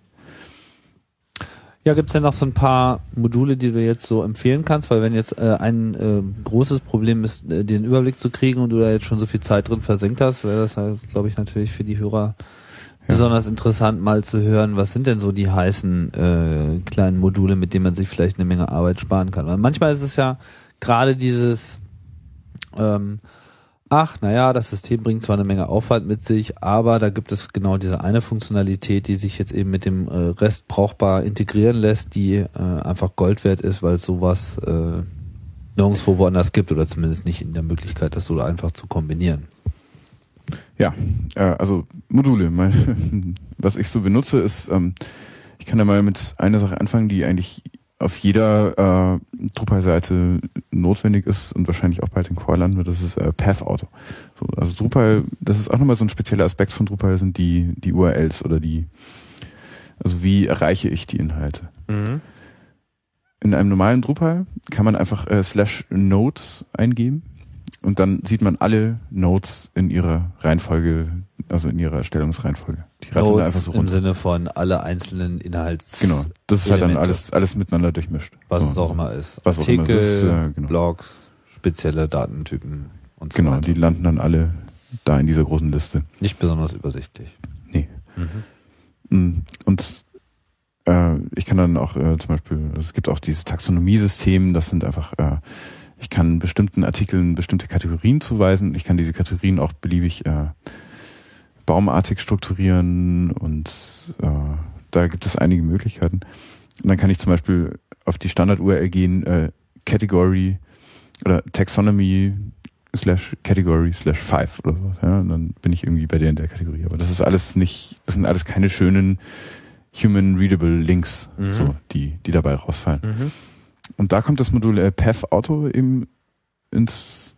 Ja, gibt's denn noch so ein paar Module, die du jetzt so empfehlen kannst? Weil wenn jetzt äh, ein äh, großes Problem ist, äh, den Überblick zu kriegen und du da jetzt schon so viel Zeit drin versenkt hast, wäre das, halt, glaube ich, natürlich für die Hörer besonders interessant, mal zu hören, was sind denn so die heißen äh, kleinen Module, mit denen man sich vielleicht eine Menge Arbeit sparen kann. Weil manchmal ist es ja gerade dieses ähm, ach, naja, das System bringt zwar eine Menge Aufwand mit sich, aber da gibt es genau diese eine Funktionalität, die sich jetzt eben mit dem äh, Rest brauchbar integrieren lässt, die äh, einfach Gold wert ist, weil sowas äh, nirgendwo woanders gibt oder zumindest nicht in der Möglichkeit, das so einfach zu kombinieren. Ja, äh, also Module. Mein, [LAUGHS] was ich so benutze, ist, ähm, ich kann da mal mit einer Sache anfangen, die eigentlich auf jeder äh, Drupal-Seite notwendig ist und wahrscheinlich auch bald in Core landen wird, das ist äh, Path Auto. So, also Drupal, das ist auch nochmal so ein spezieller Aspekt von Drupal, sind die, die URLs oder die, also wie erreiche ich die Inhalte. In einem normalen Drupal kann man einfach äh, slash Nodes eingeben und dann sieht man alle Nodes in ihrer Reihenfolge, also in ihrer Erstellungsreihenfolge. Die rattern Nodes einfach so im. Sinne von alle einzelnen Inhalts, Genau. Das ist halt dann alles, alles miteinander durchmischt. was So. es auch immer ist. Was Artikel, ist, ja, genau. Blogs, spezielle Datentypen und so Genau, weiter. die landen dann alle da in dieser großen Liste. Nicht besonders übersichtlich. Nee. Mhm. Mm, Und äh, ich kann dann auch äh, zum Beispiel, es gibt auch dieses Taxonomiesystem, das sind einfach, äh, ich kann bestimmten Artikeln bestimmte Kategorien zuweisen. Ich kann diese Kategorien auch beliebig äh, baumartig strukturieren und äh, da gibt es einige Möglichkeiten. Und dann kann ich zum Beispiel auf die Standard-URL gehen, äh, Category oder Taxonomy slash Category slash five oder sowas. Ja, und dann bin ich irgendwie bei der in der Kategorie. Aber das ist alles nicht, das sind alles keine schönen human readable Links, Mhm. so, die, die dabei rausfallen. Mhm. Und da kommt das Modul äh, Path Auto eben ins,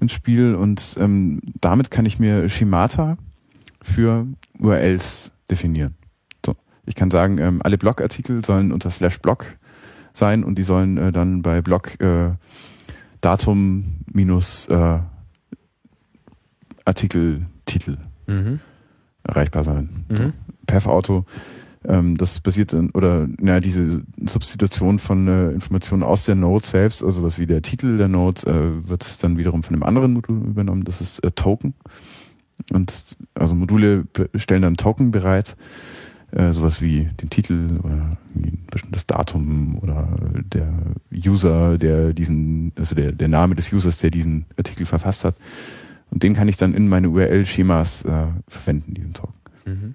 ins Spiel und ähm, damit kann ich mir Schemata für URLs definieren. So. Ich kann sagen, ähm, alle Blogartikel sollen unter slash blog sein und die sollen äh, dann bei Blog äh, Datum minus äh, Artikeltitel Mhm. erreichbar sein. Mhm. Path-Auto, ähm, das basiert in, oder na, diese Substitution von äh, Informationen aus der Node selbst, also was wie der Titel der Node, äh, wird dann wiederum von einem anderen Modul übernommen, das ist äh, Token. Und also Module stellen dann Token bereit, äh, sowas wie den Titel oder ein bestimmtes Datum oder der User, der diesen, also der, der Name des Users, der diesen Artikel verfasst hat. Und den kann ich dann in meine URL-Schemas äh, verwenden, diesen Token. Mhm.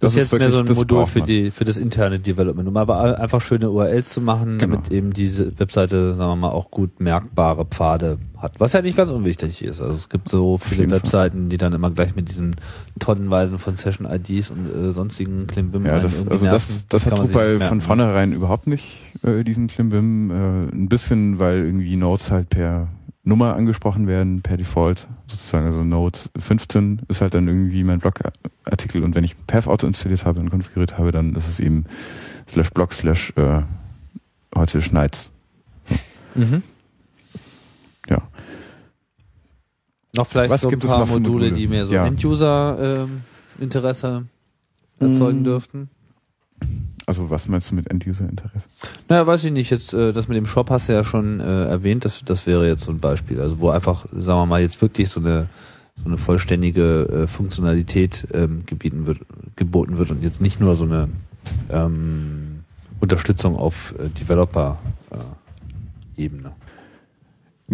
Das, ist jetzt mehr wirklich- so ein das Modul für die für das interne Development, um aber einfach schöne URLs zu machen, Genau. damit eben diese Webseite, sagen wir mal, auch gut merkbare Pfade hat. Was ja nicht ganz unwichtig ist. Also es gibt so viele jeden Fall. Webseiten, die dann immer gleich mit diesen Tonnenweisen von Session-IDs und äh, sonstigen Klimbim Ja, das, also nerven. das, das, kann hat Drupal von merken. vornherein überhaupt nicht, äh, diesen Klimbim. Äh, ein bisschen, weil irgendwie Nodes halt per Nummer angesprochen werden, per Default sozusagen. Also Node 15 ist halt dann irgendwie mein Blogartikel und wenn ich PathAuto installiert habe und konfiguriert habe, dann ist es eben slash blog slash äh, heute Schneids. Mhm. Ja. Noch vielleicht Was so ein gibt es paar Module, Module? die mehr so Ja. End-User-Interesse erzeugen Mm. dürften. Also was meinst du mit End-User-Interesse? Naja, weiß ich nicht. Jetzt, äh, das mit dem Shop hast du ja schon äh, erwähnt. Das, das wäre jetzt so ein Beispiel. Also wo einfach, sagen wir mal, jetzt wirklich so eine so eine vollständige äh, Funktionalität ähm, gebieten wird, geboten wird und jetzt nicht nur so eine ähm, Unterstützung auf äh, Developer-Ebene.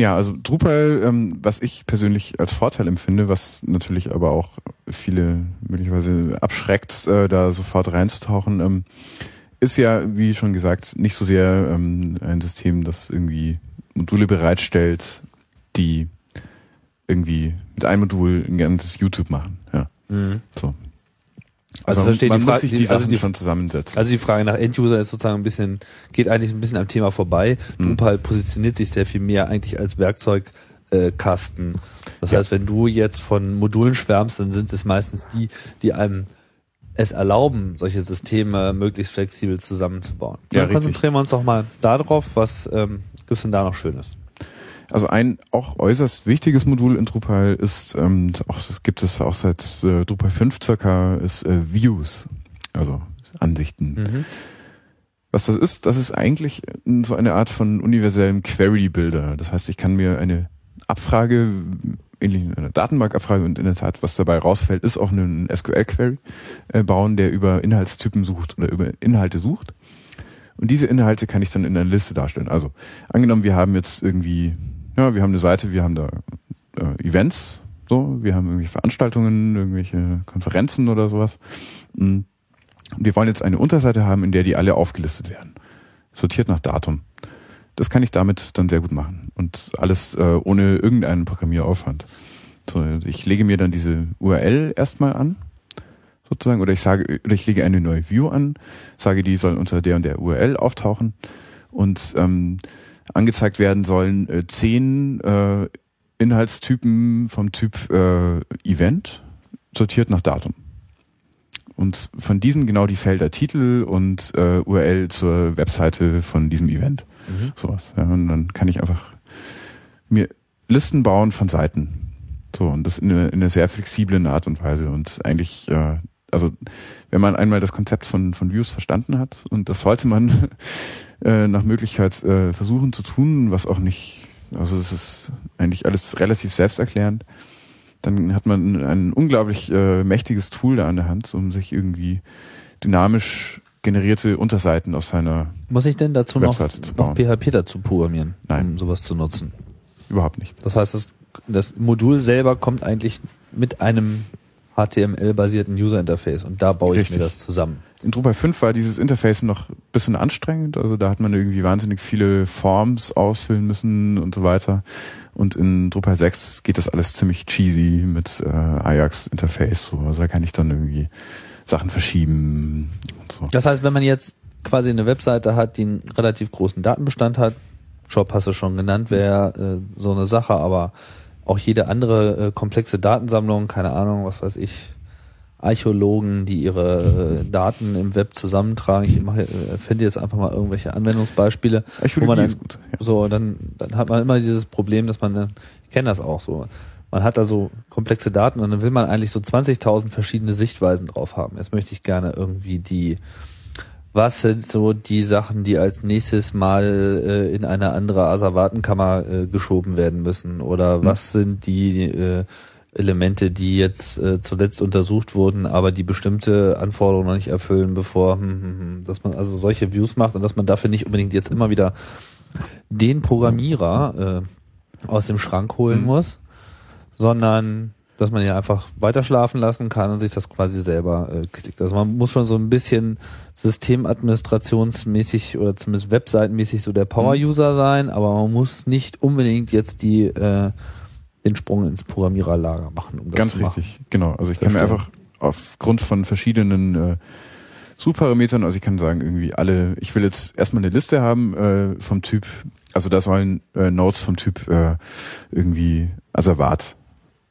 Ja, also Drupal, ähm, was ich persönlich als Vorteil empfinde, was natürlich aber auch viele möglicherweise abschreckt, äh, da sofort reinzutauchen, ähm, ist ja, wie schon gesagt, nicht so sehr ähm, ein System, das irgendwie Module bereitstellt, die irgendwie mit einem Modul ein ganzes YouTube machen. Ja. Mhm. So. Also, Also, man die muss Frage, sich die, die, also Sachen die, schon zusammensetzen. also die Frage nach End-User ist sozusagen ein bisschen, geht eigentlich ein bisschen am Thema vorbei. Mhm. Drupal positioniert sich sehr viel mehr eigentlich als Werkzeugkasten. Das Ja. heißt, wenn du jetzt von Modulen schwärmst, dann sind es meistens die, die einem es erlauben, solche Systeme möglichst flexibel zusammenzubauen. Ja, Dann richtig. konzentrieren wir uns doch mal darauf, was ähm, gibt's denn da noch Schönes? Also ein auch äußerst wichtiges Modul in Drupal ist, ähm, auch das gibt es auch seit äh, Drupal 5 circa, ist äh, Views, also Ansichten. Mhm. Was das ist, das ist eigentlich äh, so eine Art von universellem Query-Builder. Das heißt, ich kann mir eine Abfrage, ähnlich eine Datenbankabfrage und in der Tat, was dabei rausfällt, ist auch einen SQL-Query äh, bauen, der über Inhaltstypen sucht oder über Inhalte sucht. Und diese Inhalte kann ich dann in einer Liste darstellen. Also angenommen, wir haben jetzt irgendwie, ja, wir haben eine Seite, wir haben da äh, Events, so, wir haben irgendwelche Veranstaltungen, irgendwelche Konferenzen oder sowas. Und wir wollen jetzt eine Unterseite haben, in der die alle aufgelistet werden. Sortiert nach Datum. Das kann ich damit dann sehr gut machen. Und alles äh, ohne irgendeinen Programmieraufwand. So, ich lege mir dann diese URL erstmal an, sozusagen, oder ich sage, oder ich lege eine neue View an, sage, die soll unter der und der URL auftauchen und ähm, angezeigt werden sollen äh, zehn äh, Inhaltstypen vom Typ äh, Event, sortiert nach Datum. Und von diesen genau die Felder Titel und äh, URL zur Webseite von diesem Event. Mhm. Sowas. Ja, und dann kann ich einfach mir Listen bauen von Seiten. So, und das in, eine, in einer sehr flexiblen Art und Weise. Und eigentlich, äh, also wenn man einmal das Konzept von, von Views verstanden hat, und das sollte man äh, nach Möglichkeit äh, versuchen zu tun, was auch nicht, also es ist eigentlich alles relativ selbsterklärend, dann hat man ein unglaublich äh, mächtiges Tool da an der Hand, um sich irgendwie dynamisch generierte Unterseiten auf seiner Muss ich denn dazu noch, noch. PHP dazu programmieren, Nein. um sowas zu nutzen? überhaupt nicht. Das heißt, das, das Modul selber kommt eigentlich mit einem HTML-basierten User-Interface und da baue ich Richtig. mir das zusammen. In Drupal 5 war dieses Interface noch bisschen anstrengend, also da hat man irgendwie wahnsinnig viele Forms ausfüllen müssen und so weiter. Und in Drupal 6 geht das alles ziemlich cheesy mit äh, Ajax-Interface, so. also da kann ich dann irgendwie Sachen verschieben und so. Das heißt, wenn man jetzt quasi eine Webseite hat, die einen relativ großen Datenbestand hat, Shop hast du schon genannt, wäre äh, so eine Sache, aber auch jede andere äh, komplexe Datensammlung, keine Ahnung, was weiß ich, Archäologen, die ihre äh, Daten im Web zusammentragen. Ich mache, äh, finde jetzt einfach mal irgendwelche Anwendungsbeispiele. wo man Archäologie dann, ist gut. Ja. So, dann, dann hat man immer dieses Problem, dass man, dann- ich kenne das auch so, man hat da so komplexe Daten und dann will man eigentlich so 20.000 verschiedene Sichtweisen drauf haben. Jetzt möchte ich gerne irgendwie die, was sind so die Sachen, die als nächstes mal äh, in eine andere Asservatenkammer äh, geschoben werden müssen? Oder Hm. was sind die äh, Elemente, die jetzt äh, zuletzt untersucht wurden, aber die bestimmte Anforderungen noch nicht erfüllen, bevor, hm, hm, hm, dass man also solche Views macht und dass man dafür nicht unbedingt jetzt immer wieder den Programmierer äh, aus dem Schrank holen Mhm. muss, sondern dass man ihn einfach weiter schlafen lassen kann und sich das quasi selber äh, klickt. Also man muss schon so ein bisschen systemadministrationsmäßig oder zumindest webseitenmäßig so der Power-User sein, aber man muss nicht unbedingt jetzt die äh, den Sprung ins Programmiererlager machen, um das Ganz zu machen. richtig, genau. Also ich kann mir einfach aufgrund von verschiedenen äh, Suchparametern, also ich kann sagen, irgendwie alle, ich will jetzt erstmal eine Liste haben äh, vom Typ, also da sollen äh, Nodes vom Typ äh, irgendwie Asservat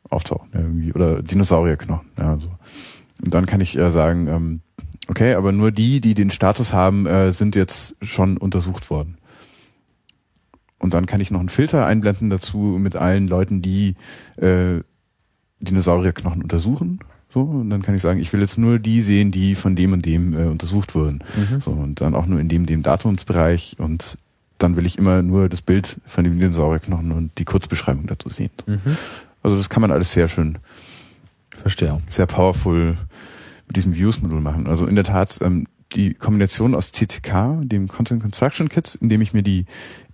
auftauchen, ja, irgendwie, oder Dinosaurierknochen, ja, so. Und dann kann ich äh, sagen, ähm, okay, aber nur die, die den Status haben, äh, sind jetzt schon untersucht worden. Und dann kann ich noch einen Filter einblenden dazu mit allen Leuten, die äh, Dinosaurierknochen untersuchen. So, und dann kann ich sagen, ich will jetzt nur die sehen, die von dem und dem äh, untersucht wurden. Mhm. So, und dann auch nur in dem, dem Datumsbereich und dann will ich immer nur das Bild von dem Dinosaurierknochen und die Kurzbeschreibung dazu sehen. Mhm. Also das kann man alles sehr schön, Verstehe. sehr powerful mit diesem Views-Modul machen. Also in der Tat ähm, die Kombination aus CTK, dem Content Construction Kit, in dem ich mir die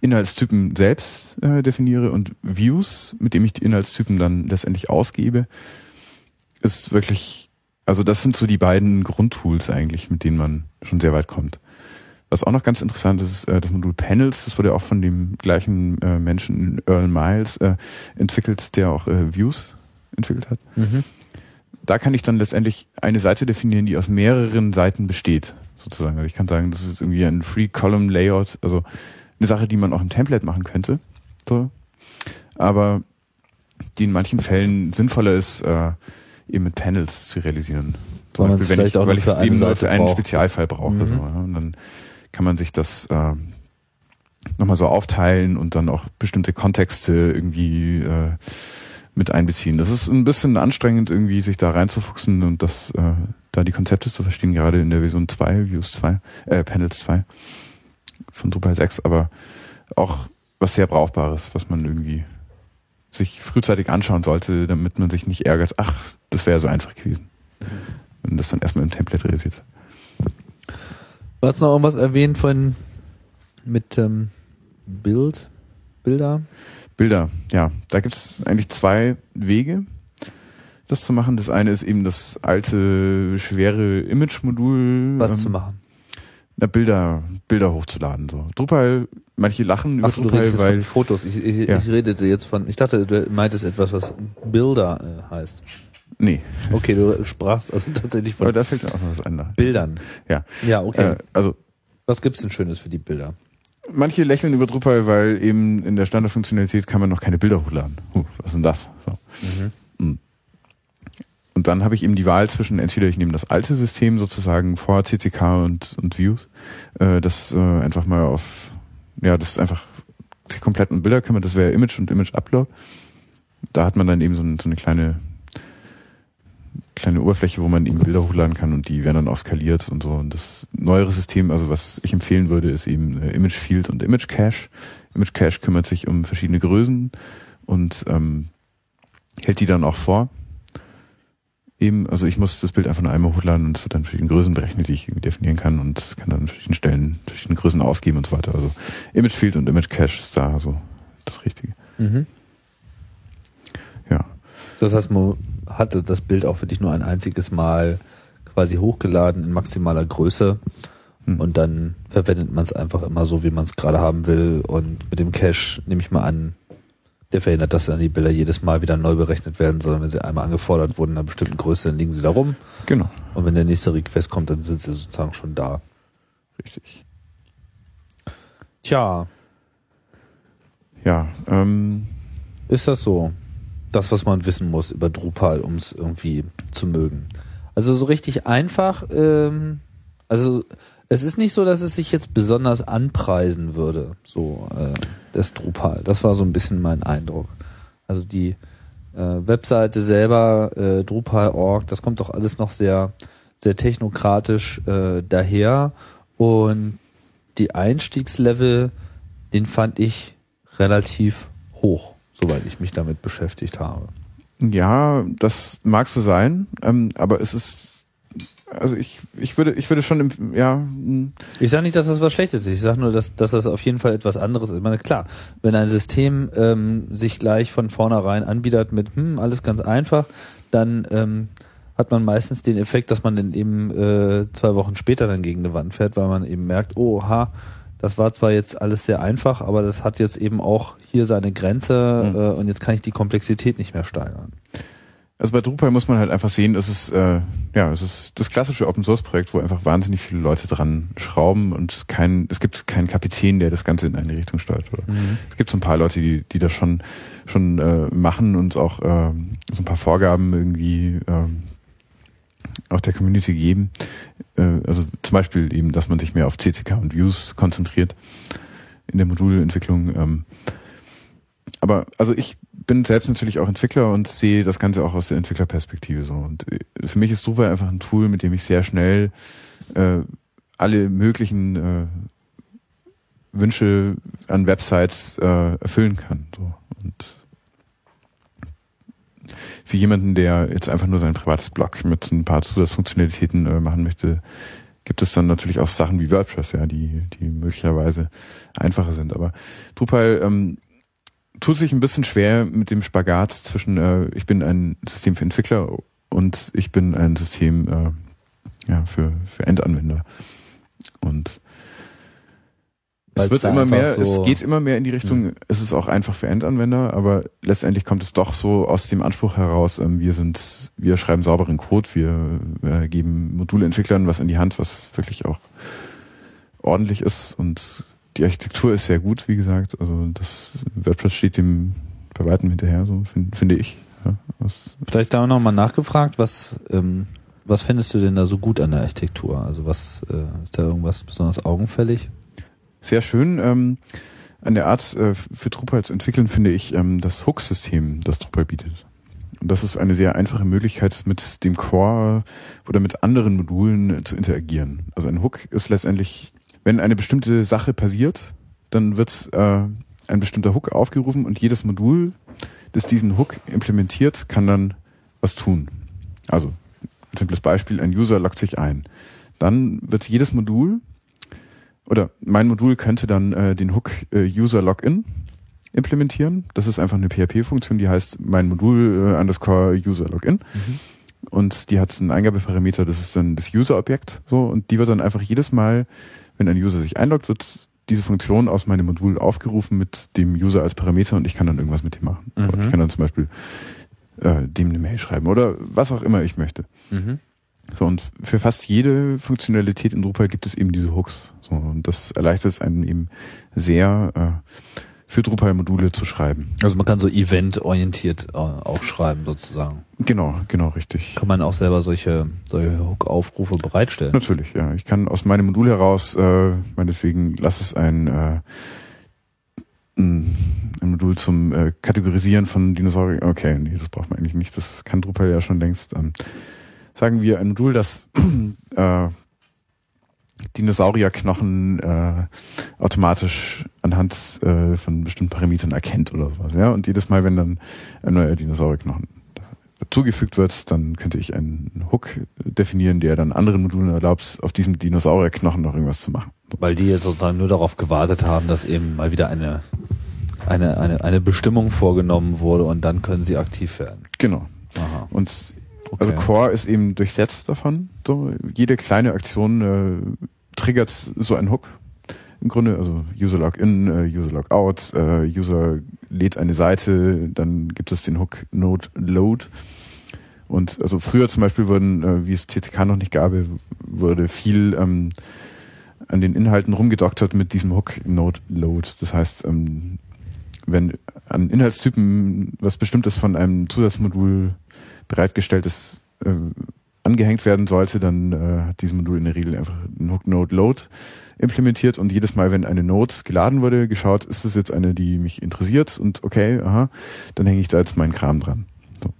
Inhaltstypen selbst äh, definiere und Views, mit dem ich die Inhaltstypen dann letztendlich ausgebe, ist wirklich, also das sind so die beiden Grundtools eigentlich, mit denen man schon sehr weit kommt. Was auch noch ganz interessant ist, äh, das Modul Panels, das wurde auch von dem gleichen äh, Menschen, Earl Miles, äh, entwickelt, der auch Views entwickelt hat. Mhm. Da kann ich dann letztendlich eine Seite definieren, die aus mehreren Seiten besteht, sozusagen. Also ich kann sagen, das ist irgendwie ein Free-Column-Layout, also eine Sache, die man auch im Template machen könnte. So. Aber die in manchen Fällen sinnvoller ist, äh, eben mit Panels zu realisieren. Weil man es wenn ich, weil ich es eben nur für einen braucht. Spezialfall brauche. Mhm. So, ja. Und dann kann man sich das äh, nochmal so aufteilen und dann auch bestimmte Kontexte irgendwie äh, mit einbeziehen. Das ist ein bisschen anstrengend, irgendwie sich da reinzufuchsen und das, äh, da die Konzepte zu verstehen, gerade in der Version 2, Views 2, äh, Panels 2 von Drupal 6, aber auch was sehr Brauchbares, was man irgendwie sich frühzeitig anschauen sollte, damit man sich nicht ärgert, ach, das wäre so einfach gewesen. Wenn das dann erstmal im Template realisiert. Du hast noch irgendwas erwähnt von mit ähm, Bild, Bilder. Bilder, ja, da gibt es eigentlich zwei Wege, das zu machen. Das eine ist eben das alte, schwere Image-Modul. Was ähm, zu machen. Na, Bilder, Bilder hochzuladen. So. Drupal, manche lachen über du Drupal, redest jetzt weil von Fotos. Ich, ich, Ja. ich redete jetzt von, ich dachte, du meintest etwas, was Bilder äh, heißt. nee, Okay, du sprachst also tatsächlich aber von da fällt mir auch noch was da. Bildern. Ja. Ja, okay. Äh, also was gibt's denn Schönes für die Bilder? Manche lächeln über Drupal, weil eben in der Standardfunktionalität kann man noch keine Bilder hochladen. Huh, was ist denn das? So. Mhm. Und dann habe ich eben die Wahl zwischen entweder ich nehme das alte System sozusagen vor CCK und, und Views, äh, das äh, einfach mal auf, ja, das ist einfach die kompletten Bilder kümmert, das wäre Image und Image Upload. Da hat man dann eben so, ein, so eine kleine kleine Oberfläche, wo man eben Bilder hochladen kann und die werden dann auch skaliert und so. Und das neuere System, also was ich empfehlen würde, ist eben äh, Image Field und Image Cache. Image Cache kümmert sich um verschiedene Größen und ähm, hält die dann auch vor. Eben, also ich muss das Bild einfach nur einmal hochladen und es wird dann verschiedene Größen berechnet, die ich irgendwie definieren kann und kann dann an verschiedenen Stellen verschiedene Größen ausgeben und so weiter. Also Image Field und Image Cache ist da so das Richtige. Mhm. Ja. Das heißt, man hatte das Bild auch für dich nur ein einziges Mal quasi hochgeladen in maximaler Größe Hm. und dann verwendet man es einfach immer so, wie man es gerade haben will und mit dem Cache nehme ich mal an, der verhindert, dass dann die Bilder jedes Mal wieder neu berechnet werden, sondern wenn sie einmal angefordert wurden in einer bestimmten Größe, dann liegen sie da rum Genau. und wenn der nächste Request kommt, dann sind sie sozusagen schon da. Richtig. Tja, Ja, ähm, Ist das so? Das, was man wissen muss über Drupal, um es irgendwie zu mögen. Also so richtig einfach, ähm, also es ist nicht so, dass es sich jetzt besonders anpreisen würde, so äh, das Drupal. Das war so ein bisschen mein Eindruck. Also die äh, Webseite selber, äh, Drupal.org, das kommt doch alles noch sehr, sehr technokratisch äh, daher. Und die Einstiegslevel, den fand ich relativ hoch, soweit ich mich damit beschäftigt habe. Ja, das mag so sein, ähm, aber es ist, also ich, ich würde, ich würde schon im, ja, hm, Ich sage nicht, dass das was Schlechtes ist. Ich sage nur, dass, dass das auf jeden Fall etwas anderes ist. Ich meine, klar, wenn ein System ähm, sich gleich von vornherein anbietet mit, hm, alles ganz einfach, dann ähm, hat man meistens den Effekt, dass man dann eben äh, zwei Wochen später dann gegen eine Wand fährt, weil man eben merkt, oh, ha, das war zwar jetzt alles sehr einfach, aber das hat jetzt eben auch hier seine Grenze Mhm. äh, und jetzt kann ich die Komplexität nicht mehr steigern. also bei Drupal muss man halt einfach sehen, es ist, äh, ja, es ist das klassische Open Source Projekt, wo einfach wahnsinnig viele Leute dran schrauben und kein, es gibt keinen Kapitän, der das Ganze in eine Richtung steuert. Oder? Es gibt so ein paar Leute, die, die das schon, schon äh, machen und auch äh, so ein paar Vorgaben irgendwie ähm, auch der Community geben. Äh, also zum Beispiel eben, dass man sich mehr auf CCK und Views konzentriert in der Modulentwicklung. Ähm, aber also ich bin selbst natürlich auch Entwickler und sehe das Ganze auch aus der Entwicklerperspektive so. Und äh, für mich ist Drupal einfach ein Tool, mit dem ich sehr schnell äh, alle möglichen äh, Wünsche an Websites äh, erfüllen kann. So. Und für jemanden, der jetzt einfach nur sein privates Blog mit ein paar Zusatzfunktionalitäten äh, machen möchte, gibt es dann natürlich auch Sachen wie WordPress, ja, die, die möglicherweise einfacher sind. Aber Drupal ähm, tut sich ein bisschen schwer mit dem Spagat zwischen, äh, ich bin ein System für Entwickler und ich bin ein System äh, ja, für, für Endanwender. Und es wird immer mehr, so es geht immer mehr in die Richtung, mhm. es ist auch einfach für Endanwender, aber letztendlich kommt es doch so aus dem Anspruch heraus, ähm, wir sind, wir schreiben sauberen Code, wir, wir geben Moduleentwicklern was in die Hand, was wirklich auch ordentlich ist und die Architektur ist sehr gut, wie gesagt. Also das WordPress steht dem bei weitem hinterher, so find, finde ich. Ja, Vielleicht da nochmal nachgefragt, was, ähm, was findest du denn da so gut an der Architektur? Also was äh, ist da irgendwas besonders augenfällig? Sehr schön. Ähm, an der Art äh, für Drupal zu entwickeln, finde ich ähm, das Hook-System, das Drupal bietet. Und das ist eine sehr einfache Möglichkeit, mit dem Core oder mit anderen Modulen zu interagieren. Also ein Hook ist letztendlich wenn eine bestimmte Sache passiert, dann wird äh, ein bestimmter Hook aufgerufen und jedes Modul, das diesen Hook implementiert, kann dann was tun. Also, ein simples Beispiel, ein User loggt sich ein. Dann wird jedes Modul, oder mein Modul könnte dann äh, den Hook äh, User Login implementieren. Das ist einfach eine PHP-Funktion, die heißt mein Modul äh, underscore User Login. Mhm. Und die hat einen Eingabeparameter, das ist dann das User-Objekt. So, und die wird dann einfach jedes Mal wenn ein User sich einloggt, wird diese Funktion aus meinem Modul aufgerufen mit dem User als Parameter und ich kann dann irgendwas mit dem machen. Mhm. Ich kann dann zum Beispiel äh, dem eine Mail schreiben oder was auch immer ich möchte. Mhm. So, und für fast jede Funktionalität in Drupal gibt es eben diese Hooks. So, und das erleichtert es einem eben sehr, äh, für Drupal-Module zu schreiben. Also man kann so eventorientiert äh, auch schreiben sozusagen. Genau, genau, richtig. Kann man auch selber solche, solche Hook-Aufrufe bereitstellen? Natürlich, ja. Ich kann aus meinem Modul heraus, äh, meinetwegen, lass es ein, äh, ein Modul zum äh, Kategorisieren von Dinosauriern. Okay, nee, das braucht man eigentlich nicht. Das kann Drupal ja schon längst. Ähm, sagen wir ein Modul, das [CLEARS THROAT] äh, Dinosaurierknochen äh, automatisch anhand äh, von bestimmten Parametern erkennt oder sowas. Ja? Und jedes Mal, wenn dann ein neuer Dinosaurierknochen dazugefügt wird, dann könnte ich einen Hook definieren, der dann anderen Modulen erlaubt, auf diesem Dinosaurierknochen noch irgendwas zu machen. Weil die jetzt sozusagen nur darauf gewartet haben, dass eben mal wieder eine, eine, eine, eine Bestimmung vorgenommen wurde und dann können sie aktiv werden. Genau. Aha. Und okay. Also Core ist eben durchsetzt davon. So, jede kleine Aktion äh, triggert so einen Hook. Im Grunde, also User Login, äh, User Logout, äh, User lädt eine Seite, dann gibt es den Hook Node Load. Und also früher zum Beispiel wurden, äh, wie es CTK noch nicht gab, wurde viel ähm, an den Inhalten rumgedoktert mit diesem Hook Node Load. Das heißt, ähm, wenn an Inhaltstypen was Bestimmtes von einem Zusatzmodul bereitgestellt ist, äh, angehängt werden sollte, dann äh, hat dieses Modul in der Regel einfach einen Hook Node Load implementiert und jedes Mal, wenn eine Node geladen wurde, geschaut, ist es jetzt eine, die mich interessiert und okay, aha, dann hänge ich da jetzt meinen Kram dran. So.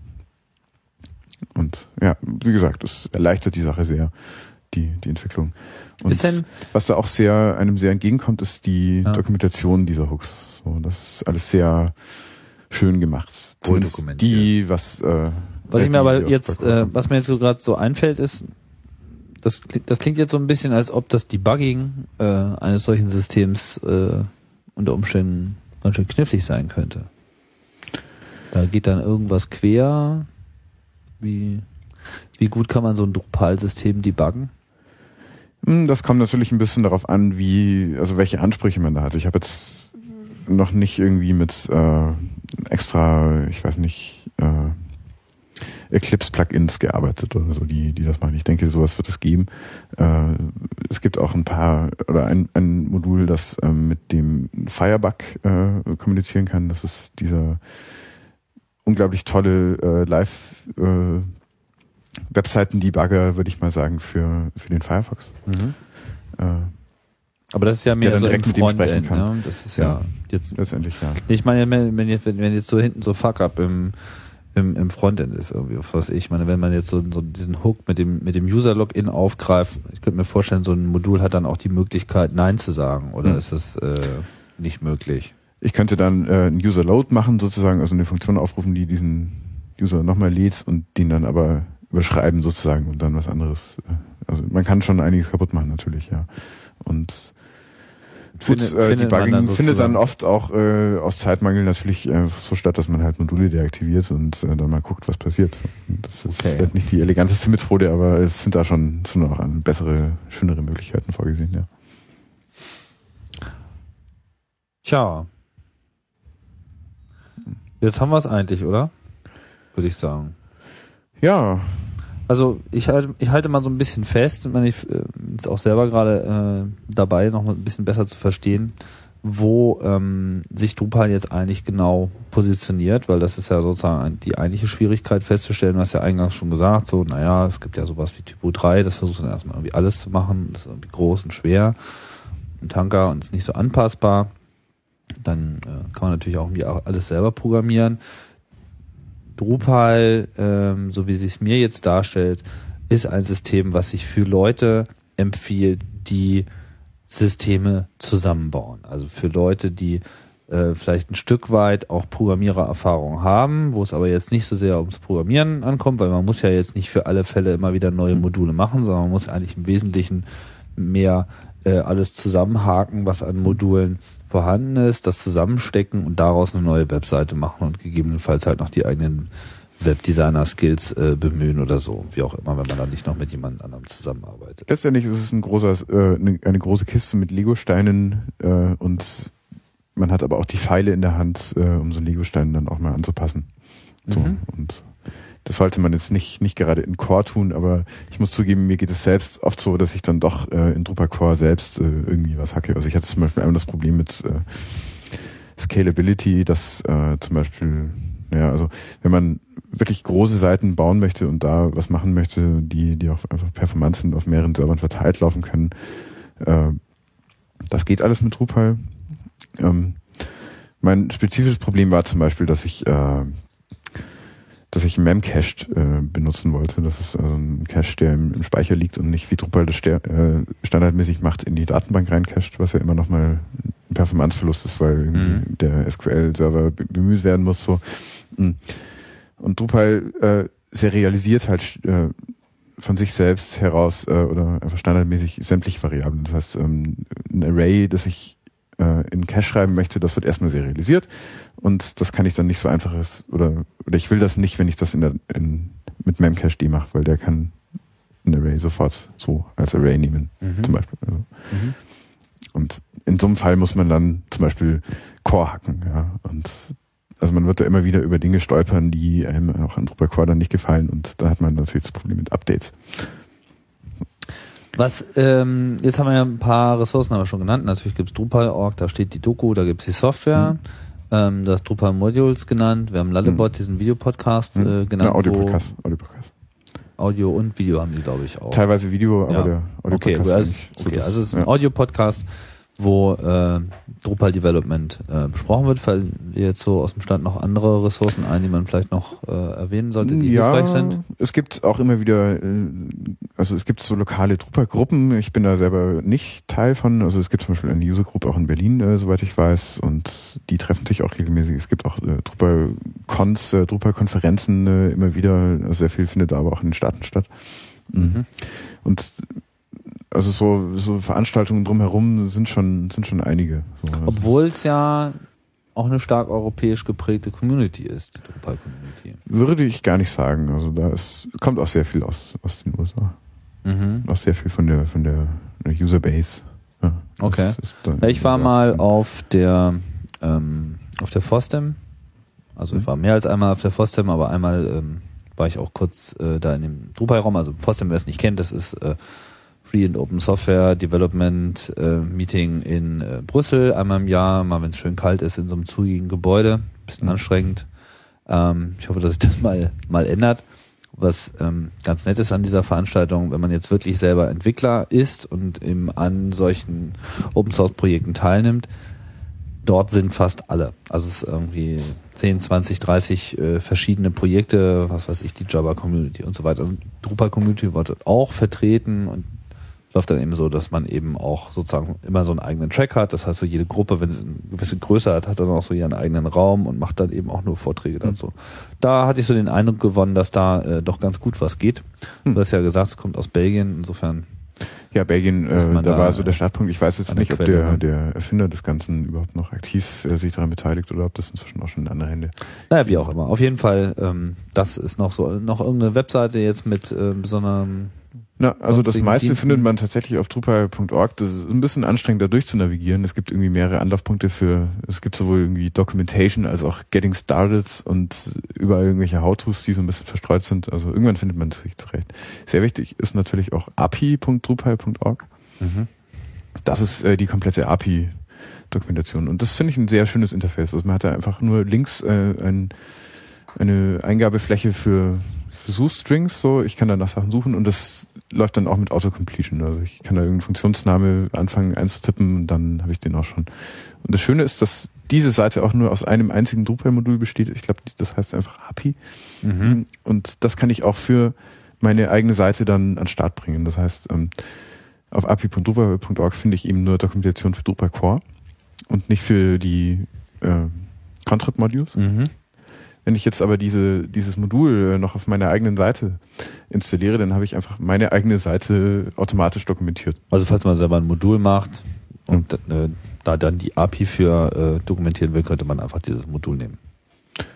Und ja, wie gesagt, das erleichtert die Sache sehr, die, die Entwicklung. Und was da auch sehr, einem sehr entgegenkommt, ist die ja. Dokumentation dieser Hooks. So, das ist alles sehr schön gemacht. Die, was äh, was ich mir aber jetzt, äh, was mir jetzt so gerade so einfällt, ist, das, das klingt jetzt so ein bisschen, als ob das Debugging äh, eines solchen Systems äh, unter Umständen ganz schön knifflig sein könnte. Da geht dann irgendwas quer. Wie, wie gut kann man so ein Drupal-System debuggen? Hm, das kommt natürlich ein bisschen darauf an, wie, also welche Ansprüche man da hat. Ich habe jetzt noch nicht irgendwie mit äh, extra, ich weiß nicht, äh, Eclipse-Plugins gearbeitet oder so, die, die das machen. Ich denke, sowas wird es geben. Äh, es gibt auch ein paar oder ein, ein Modul, das ähm, mit dem Firebug äh, kommunizieren kann. Das ist dieser unglaublich tolle äh, Live äh, Webseiten-Debugger, würde ich mal sagen, für, für den Firefox. Mhm. Äh, Aber das ist ja mehr dann so direkt im mit ihm sprechen Frontend, kann. ne? Das ist ja, Ja. jetzt. Letztendlich, ja. Ich meine, wenn, wenn jetzt, wenn jetzt so hinten so Fuck-up im, im, im Frontend ist, irgendwie, was weiß ich. Ich meine, wenn man jetzt so, so diesen Hook mit dem, mit dem User-Login aufgreift, ich könnte mir vorstellen, so ein Modul hat dann auch die Möglichkeit, Nein zu sagen. Oder Hm. ist das äh, nicht möglich? Ich könnte dann äh, einen User Load machen, sozusagen, also eine Funktion aufrufen, die diesen User nochmal lädt und den dann aber überschreiben sozusagen und dann was anderes. äh, Also man kann schon einiges kaputt machen natürlich, ja. Und Gut, Findet- äh, findet Debugging dann findet dann oft auch äh, aus Zeitmangel natürlich äh, so statt, dass man halt Module deaktiviert und äh, dann mal guckt, was passiert. Das ist Okay. vielleicht nicht die eleganteste Methode, aber es sind da schon, schon auch bessere, schönere Möglichkeiten vorgesehen, ja. Tja. Jetzt haben wir es eigentlich, oder? Würde ich sagen. Ja, Also ich halte, ich halte mal so ein bisschen fest, ich meine, ich äh, ist auch selber gerade äh, dabei, noch mal ein bisschen besser zu verstehen, wo ähm, sich Drupal jetzt eigentlich genau positioniert, weil das ist ja sozusagen die eigentliche Schwierigkeit festzustellen, was ja eingangs schon gesagt, so, naja, es gibt ja sowas wie Typo 3, das versucht dann erstmal irgendwie alles zu machen, das ist irgendwie groß und schwer, ein Tanker und ist nicht so anpassbar. Dann äh, kann man natürlich auch irgendwie alles selber programmieren. Drupal, ähm, so wie sie es mir jetzt darstellt, ist ein System, was sich für Leute empfiehlt, die Systeme zusammenbauen. Also für Leute, die äh, vielleicht ein Stück weit auch Programmierererfahrung haben, wo es aber jetzt nicht so sehr ums Programmieren ankommt, weil man muss ja jetzt nicht für alle Fälle immer wieder neue Module machen, sondern man muss eigentlich im Wesentlichen mehr äh, alles zusammenhaken, was an Modulen vorhanden ist, das zusammenstecken und daraus eine neue Webseite machen und gegebenenfalls halt noch die eigenen Webdesigner-Skills äh, bemühen oder so, wie auch immer, wenn man dann nicht noch mit jemand anderem zusammenarbeitet. letztendlich ist es ein großer, äh, eine, eine große Kiste mit Legosteinen äh, und man hat aber auch die Pfeile in der Hand, äh, um so Legosteine dann auch mal anzupassen. So, Mhm. Und das sollte man jetzt nicht, nicht gerade in Core tun, aber ich muss zugeben, mir geht es selbst oft so, dass ich dann doch äh, in Drupal Core selbst äh, irgendwie was hacke. Also ich hatte zum Beispiel einmal das Problem mit äh, Scalability, dass äh, zum Beispiel, ja, also wenn man wirklich große Seiten bauen möchte und da was machen möchte, die, die auch einfach performant sind, auf mehreren Servern verteilt laufen können, äh, das geht alles mit Drupal. Ähm, mein spezifisches Problem war zum Beispiel, dass ich äh, dass ich Memcached äh, benutzen wollte. Das ist also ein Cache, der im, im Speicher liegt und nicht wie Drupal das ster äh, standardmäßig macht, in die Datenbank reincached, was ja immer noch mal ein Performanceverlust ist, weil irgendwie Mhm. der SQL-Server be- bemüht werden muss. So. Mm. Und Drupal äh, serialisiert halt äh, von sich selbst heraus äh, oder einfach standardmäßig sämtliche Variablen. Das heißt, ähm, ein Array, das ich äh, in Cache schreiben möchte, das wird erstmal serialisiert und das kann ich dann nicht so einfaches oder oder ich will das nicht, wenn ich das in der in, mit Memcached mache, weil der kann ein Array sofort so als Array nehmen, Mhm. zum Beispiel. Also. Mhm. Und in so einem Fall muss man dann zum Beispiel Core hacken, ja. Und also man wird da immer wieder über Dinge stolpern, die einem auch an Drupal Core dann nicht gefallen und da hat man natürlich das Problem mit Updates. Was, ähm, jetzt haben wir ja ein paar Ressourcen aber schon genannt. Natürlich gibt's Drupal.org, da steht die Doku, da gibt's die Software. Mhm. Ähm, du hast Drupal Modules genannt. Wir haben Lullabot, diesen Videopodcast äh, Hm? genannt. Ja, Audio-Podcast. Audio-Podcast. wo Audio und Video haben die, glaube ich, auch. Teilweise Video, aber Ja. der Okay, Audio-Podcast also, ist okay, also es ist ein ja. Audio-Podcast, wo äh, Drupal Development äh, besprochen wird. Fallen jetzt so aus dem Stand noch andere Ressourcen ein, die man vielleicht noch äh, erwähnen sollte, die ja, hilfreich sind? Es gibt auch immer wieder, äh, also es gibt so lokale Drupal-Gruppen. Ich bin da selber nicht Teil von. Also es gibt zum Beispiel eine User-Group auch in Berlin, äh, soweit ich weiß, und die treffen sich auch regelmäßig. Es gibt auch äh, Drupal-Cons, äh, Drupal-Konferenzen äh, immer wieder. Also sehr viel findet da aber auch in den Staaten statt. Mhm. Und also so, so Veranstaltungen drumherum sind schon, sind schon einige. So, also Obwohl es ja auch eine stark europäisch geprägte Community ist, die Drupal-Community. Würde ich gar nicht sagen. Also da ist, kommt auch sehr viel aus, aus den USA. Mhm. Auch sehr viel von der, von der Userbase. Ja, Okay. ich war mal auf der ähm, auf der FOSDEM. Also ich Mhm. war mehr als einmal auf der FOSDEM, aber einmal ähm, war ich auch kurz äh, da in dem Drupal-Raum. Also FOSDEM, wer es nicht kennt, das ist äh, Free and Open Software Development äh, Meeting in äh, Brüssel einmal im Jahr, mal wenn es schön kalt ist, in so einem zugigen Gebäude. Bisschen Mhm. anstrengend. Ähm, ich hoffe, dass sich das [LAUGHS] mal mal ändert. was ähm, ganz nett ist an dieser Veranstaltung, wenn man jetzt wirklich selber Entwickler ist und eben an solchen Open Source Projekten teilnimmt, dort sind fast alle. Also es ist irgendwie 10, 20, 30 äh, verschiedene Projekte, was weiß ich, die Java Community und so weiter. Und Drupal Community wird dort auch vertreten und läuft dann eben so, dass man eben auch sozusagen immer so einen eigenen Track hat. Das heißt, so jede Gruppe, wenn sie eine gewisse Größe hat, hat dann auch so ihren eigenen Raum und macht dann eben auch nur Vorträge Hm. dazu. Da hatte ich so den Eindruck gewonnen, dass da äh, doch ganz gut was geht. Hm. Du hast ja gesagt, es kommt aus Belgien, insofern. Ja, Belgien, äh, da, da war so der Startpunkt. Ich weiß jetzt nicht, ob der, hat. der Erfinder des Ganzen überhaupt noch aktiv äh, sich daran beteiligt oder ob das inzwischen auch schon in andere Hände. Naja, wie auch immer. Auf jeden Fall, ähm, das ist noch so, noch irgendeine Webseite jetzt mit äh, besonderen Na, also das meiste Diensten. findet man tatsächlich auf Drupal.org. Das ist ein bisschen anstrengend, da durchzunavigieren. Es gibt irgendwie mehrere Anlaufpunkte für, es gibt sowohl irgendwie Documentation als auch Getting Started und überall irgendwelche How-Tos, die so ein bisschen verstreut sind. Also irgendwann findet man sich zurecht. Sehr wichtig ist natürlich auch api.drupal.org. Das ist äh, die komplette API-Dokumentation. Und das finde ich ein sehr schönes Interface. Also man hat da einfach nur links äh, ein, eine Eingabefläche für, für Suchstrings. So, ich kann da nach Sachen suchen und das läuft dann auch mit Autocompletion. Also ich kann da irgendeinen Funktionsname anfangen einzutippen und dann habe ich den auch schon. Und das Schöne ist, dass diese Seite auch nur aus einem einzigen Drupal-Modul besteht. Ich glaube, das heißt einfach API. Mhm. Und das kann ich auch für meine eigene Seite dann an Start bringen. Das heißt, ähm, auf api.drupal.org finde ich eben nur Dokumentation für Drupal Core und nicht für die äh, Contrib-Modules. Mhm. Wenn ich jetzt aber diese, dieses Modul äh, noch auf meiner eigenen Seite installiere, dann habe ich einfach meine eigene Seite automatisch dokumentiert. Also falls man selber ein Modul macht und äh, da dann die API für äh, dokumentieren will, könnte man einfach dieses Modul nehmen.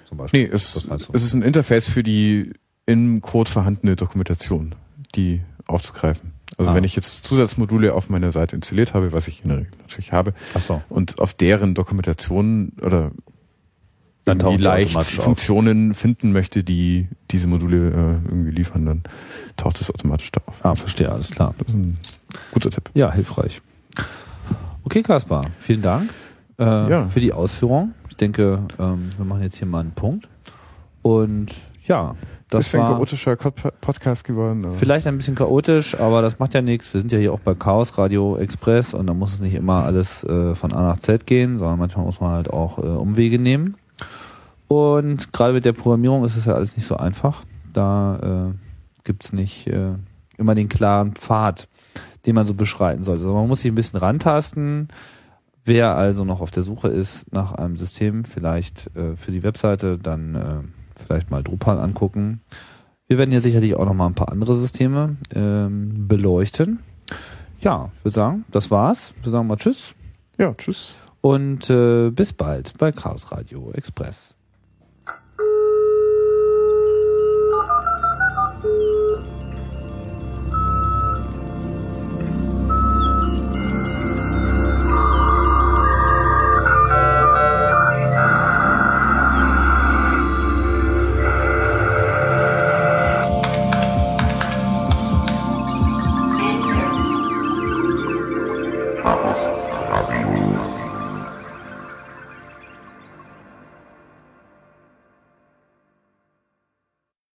Zum Beispiel. Nee, es, es ist ein Interface für die im Code vorhandene Dokumentation, die aufzugreifen. Also Ah. wenn ich jetzt Zusatzmodule auf meiner Seite installiert habe, was ich in der Regel natürlich habe, so. und auf deren Dokumentation oder Dann irgendwie leicht automatisch auf. Funktionen finden möchte, die diese Module äh, irgendwie liefern, dann taucht es automatisch da auf. Ah, verstehe, alles klar. Das ist ein guter Tipp. Ja, hilfreich. Okay, Kaspar, vielen Dank äh, Ja. für die Ausführung. Ich denke, ähm, wir machen jetzt hier mal einen Punkt. Und ja, das Bisschen war chaotischer Podcast geworden. aber- vielleicht ein bisschen chaotisch, aber das macht ja nichts. Wir sind ja hier auch bei Chaos Radio Express und da muss es nicht immer alles äh, von A nach Z gehen, sondern manchmal muss man halt auch äh, Umwege nehmen. Und gerade mit der Programmierung ist es ja alles nicht so einfach. Da äh, gibt's nicht äh, immer den klaren Pfad, den man so beschreiten sollte. Also man muss sich ein bisschen rantasten. Wer also noch auf der Suche ist nach einem System, vielleicht äh, für die Webseite, dann äh, vielleicht mal Drupal angucken. Wir werden hier sicherlich auch noch mal ein paar andere Systeme ähm, beleuchten. Ja, ich würde sagen, das war's. Wir sagen mal Tschüss ja, tschüss. und äh, bis bald bei Chaos Radio Express.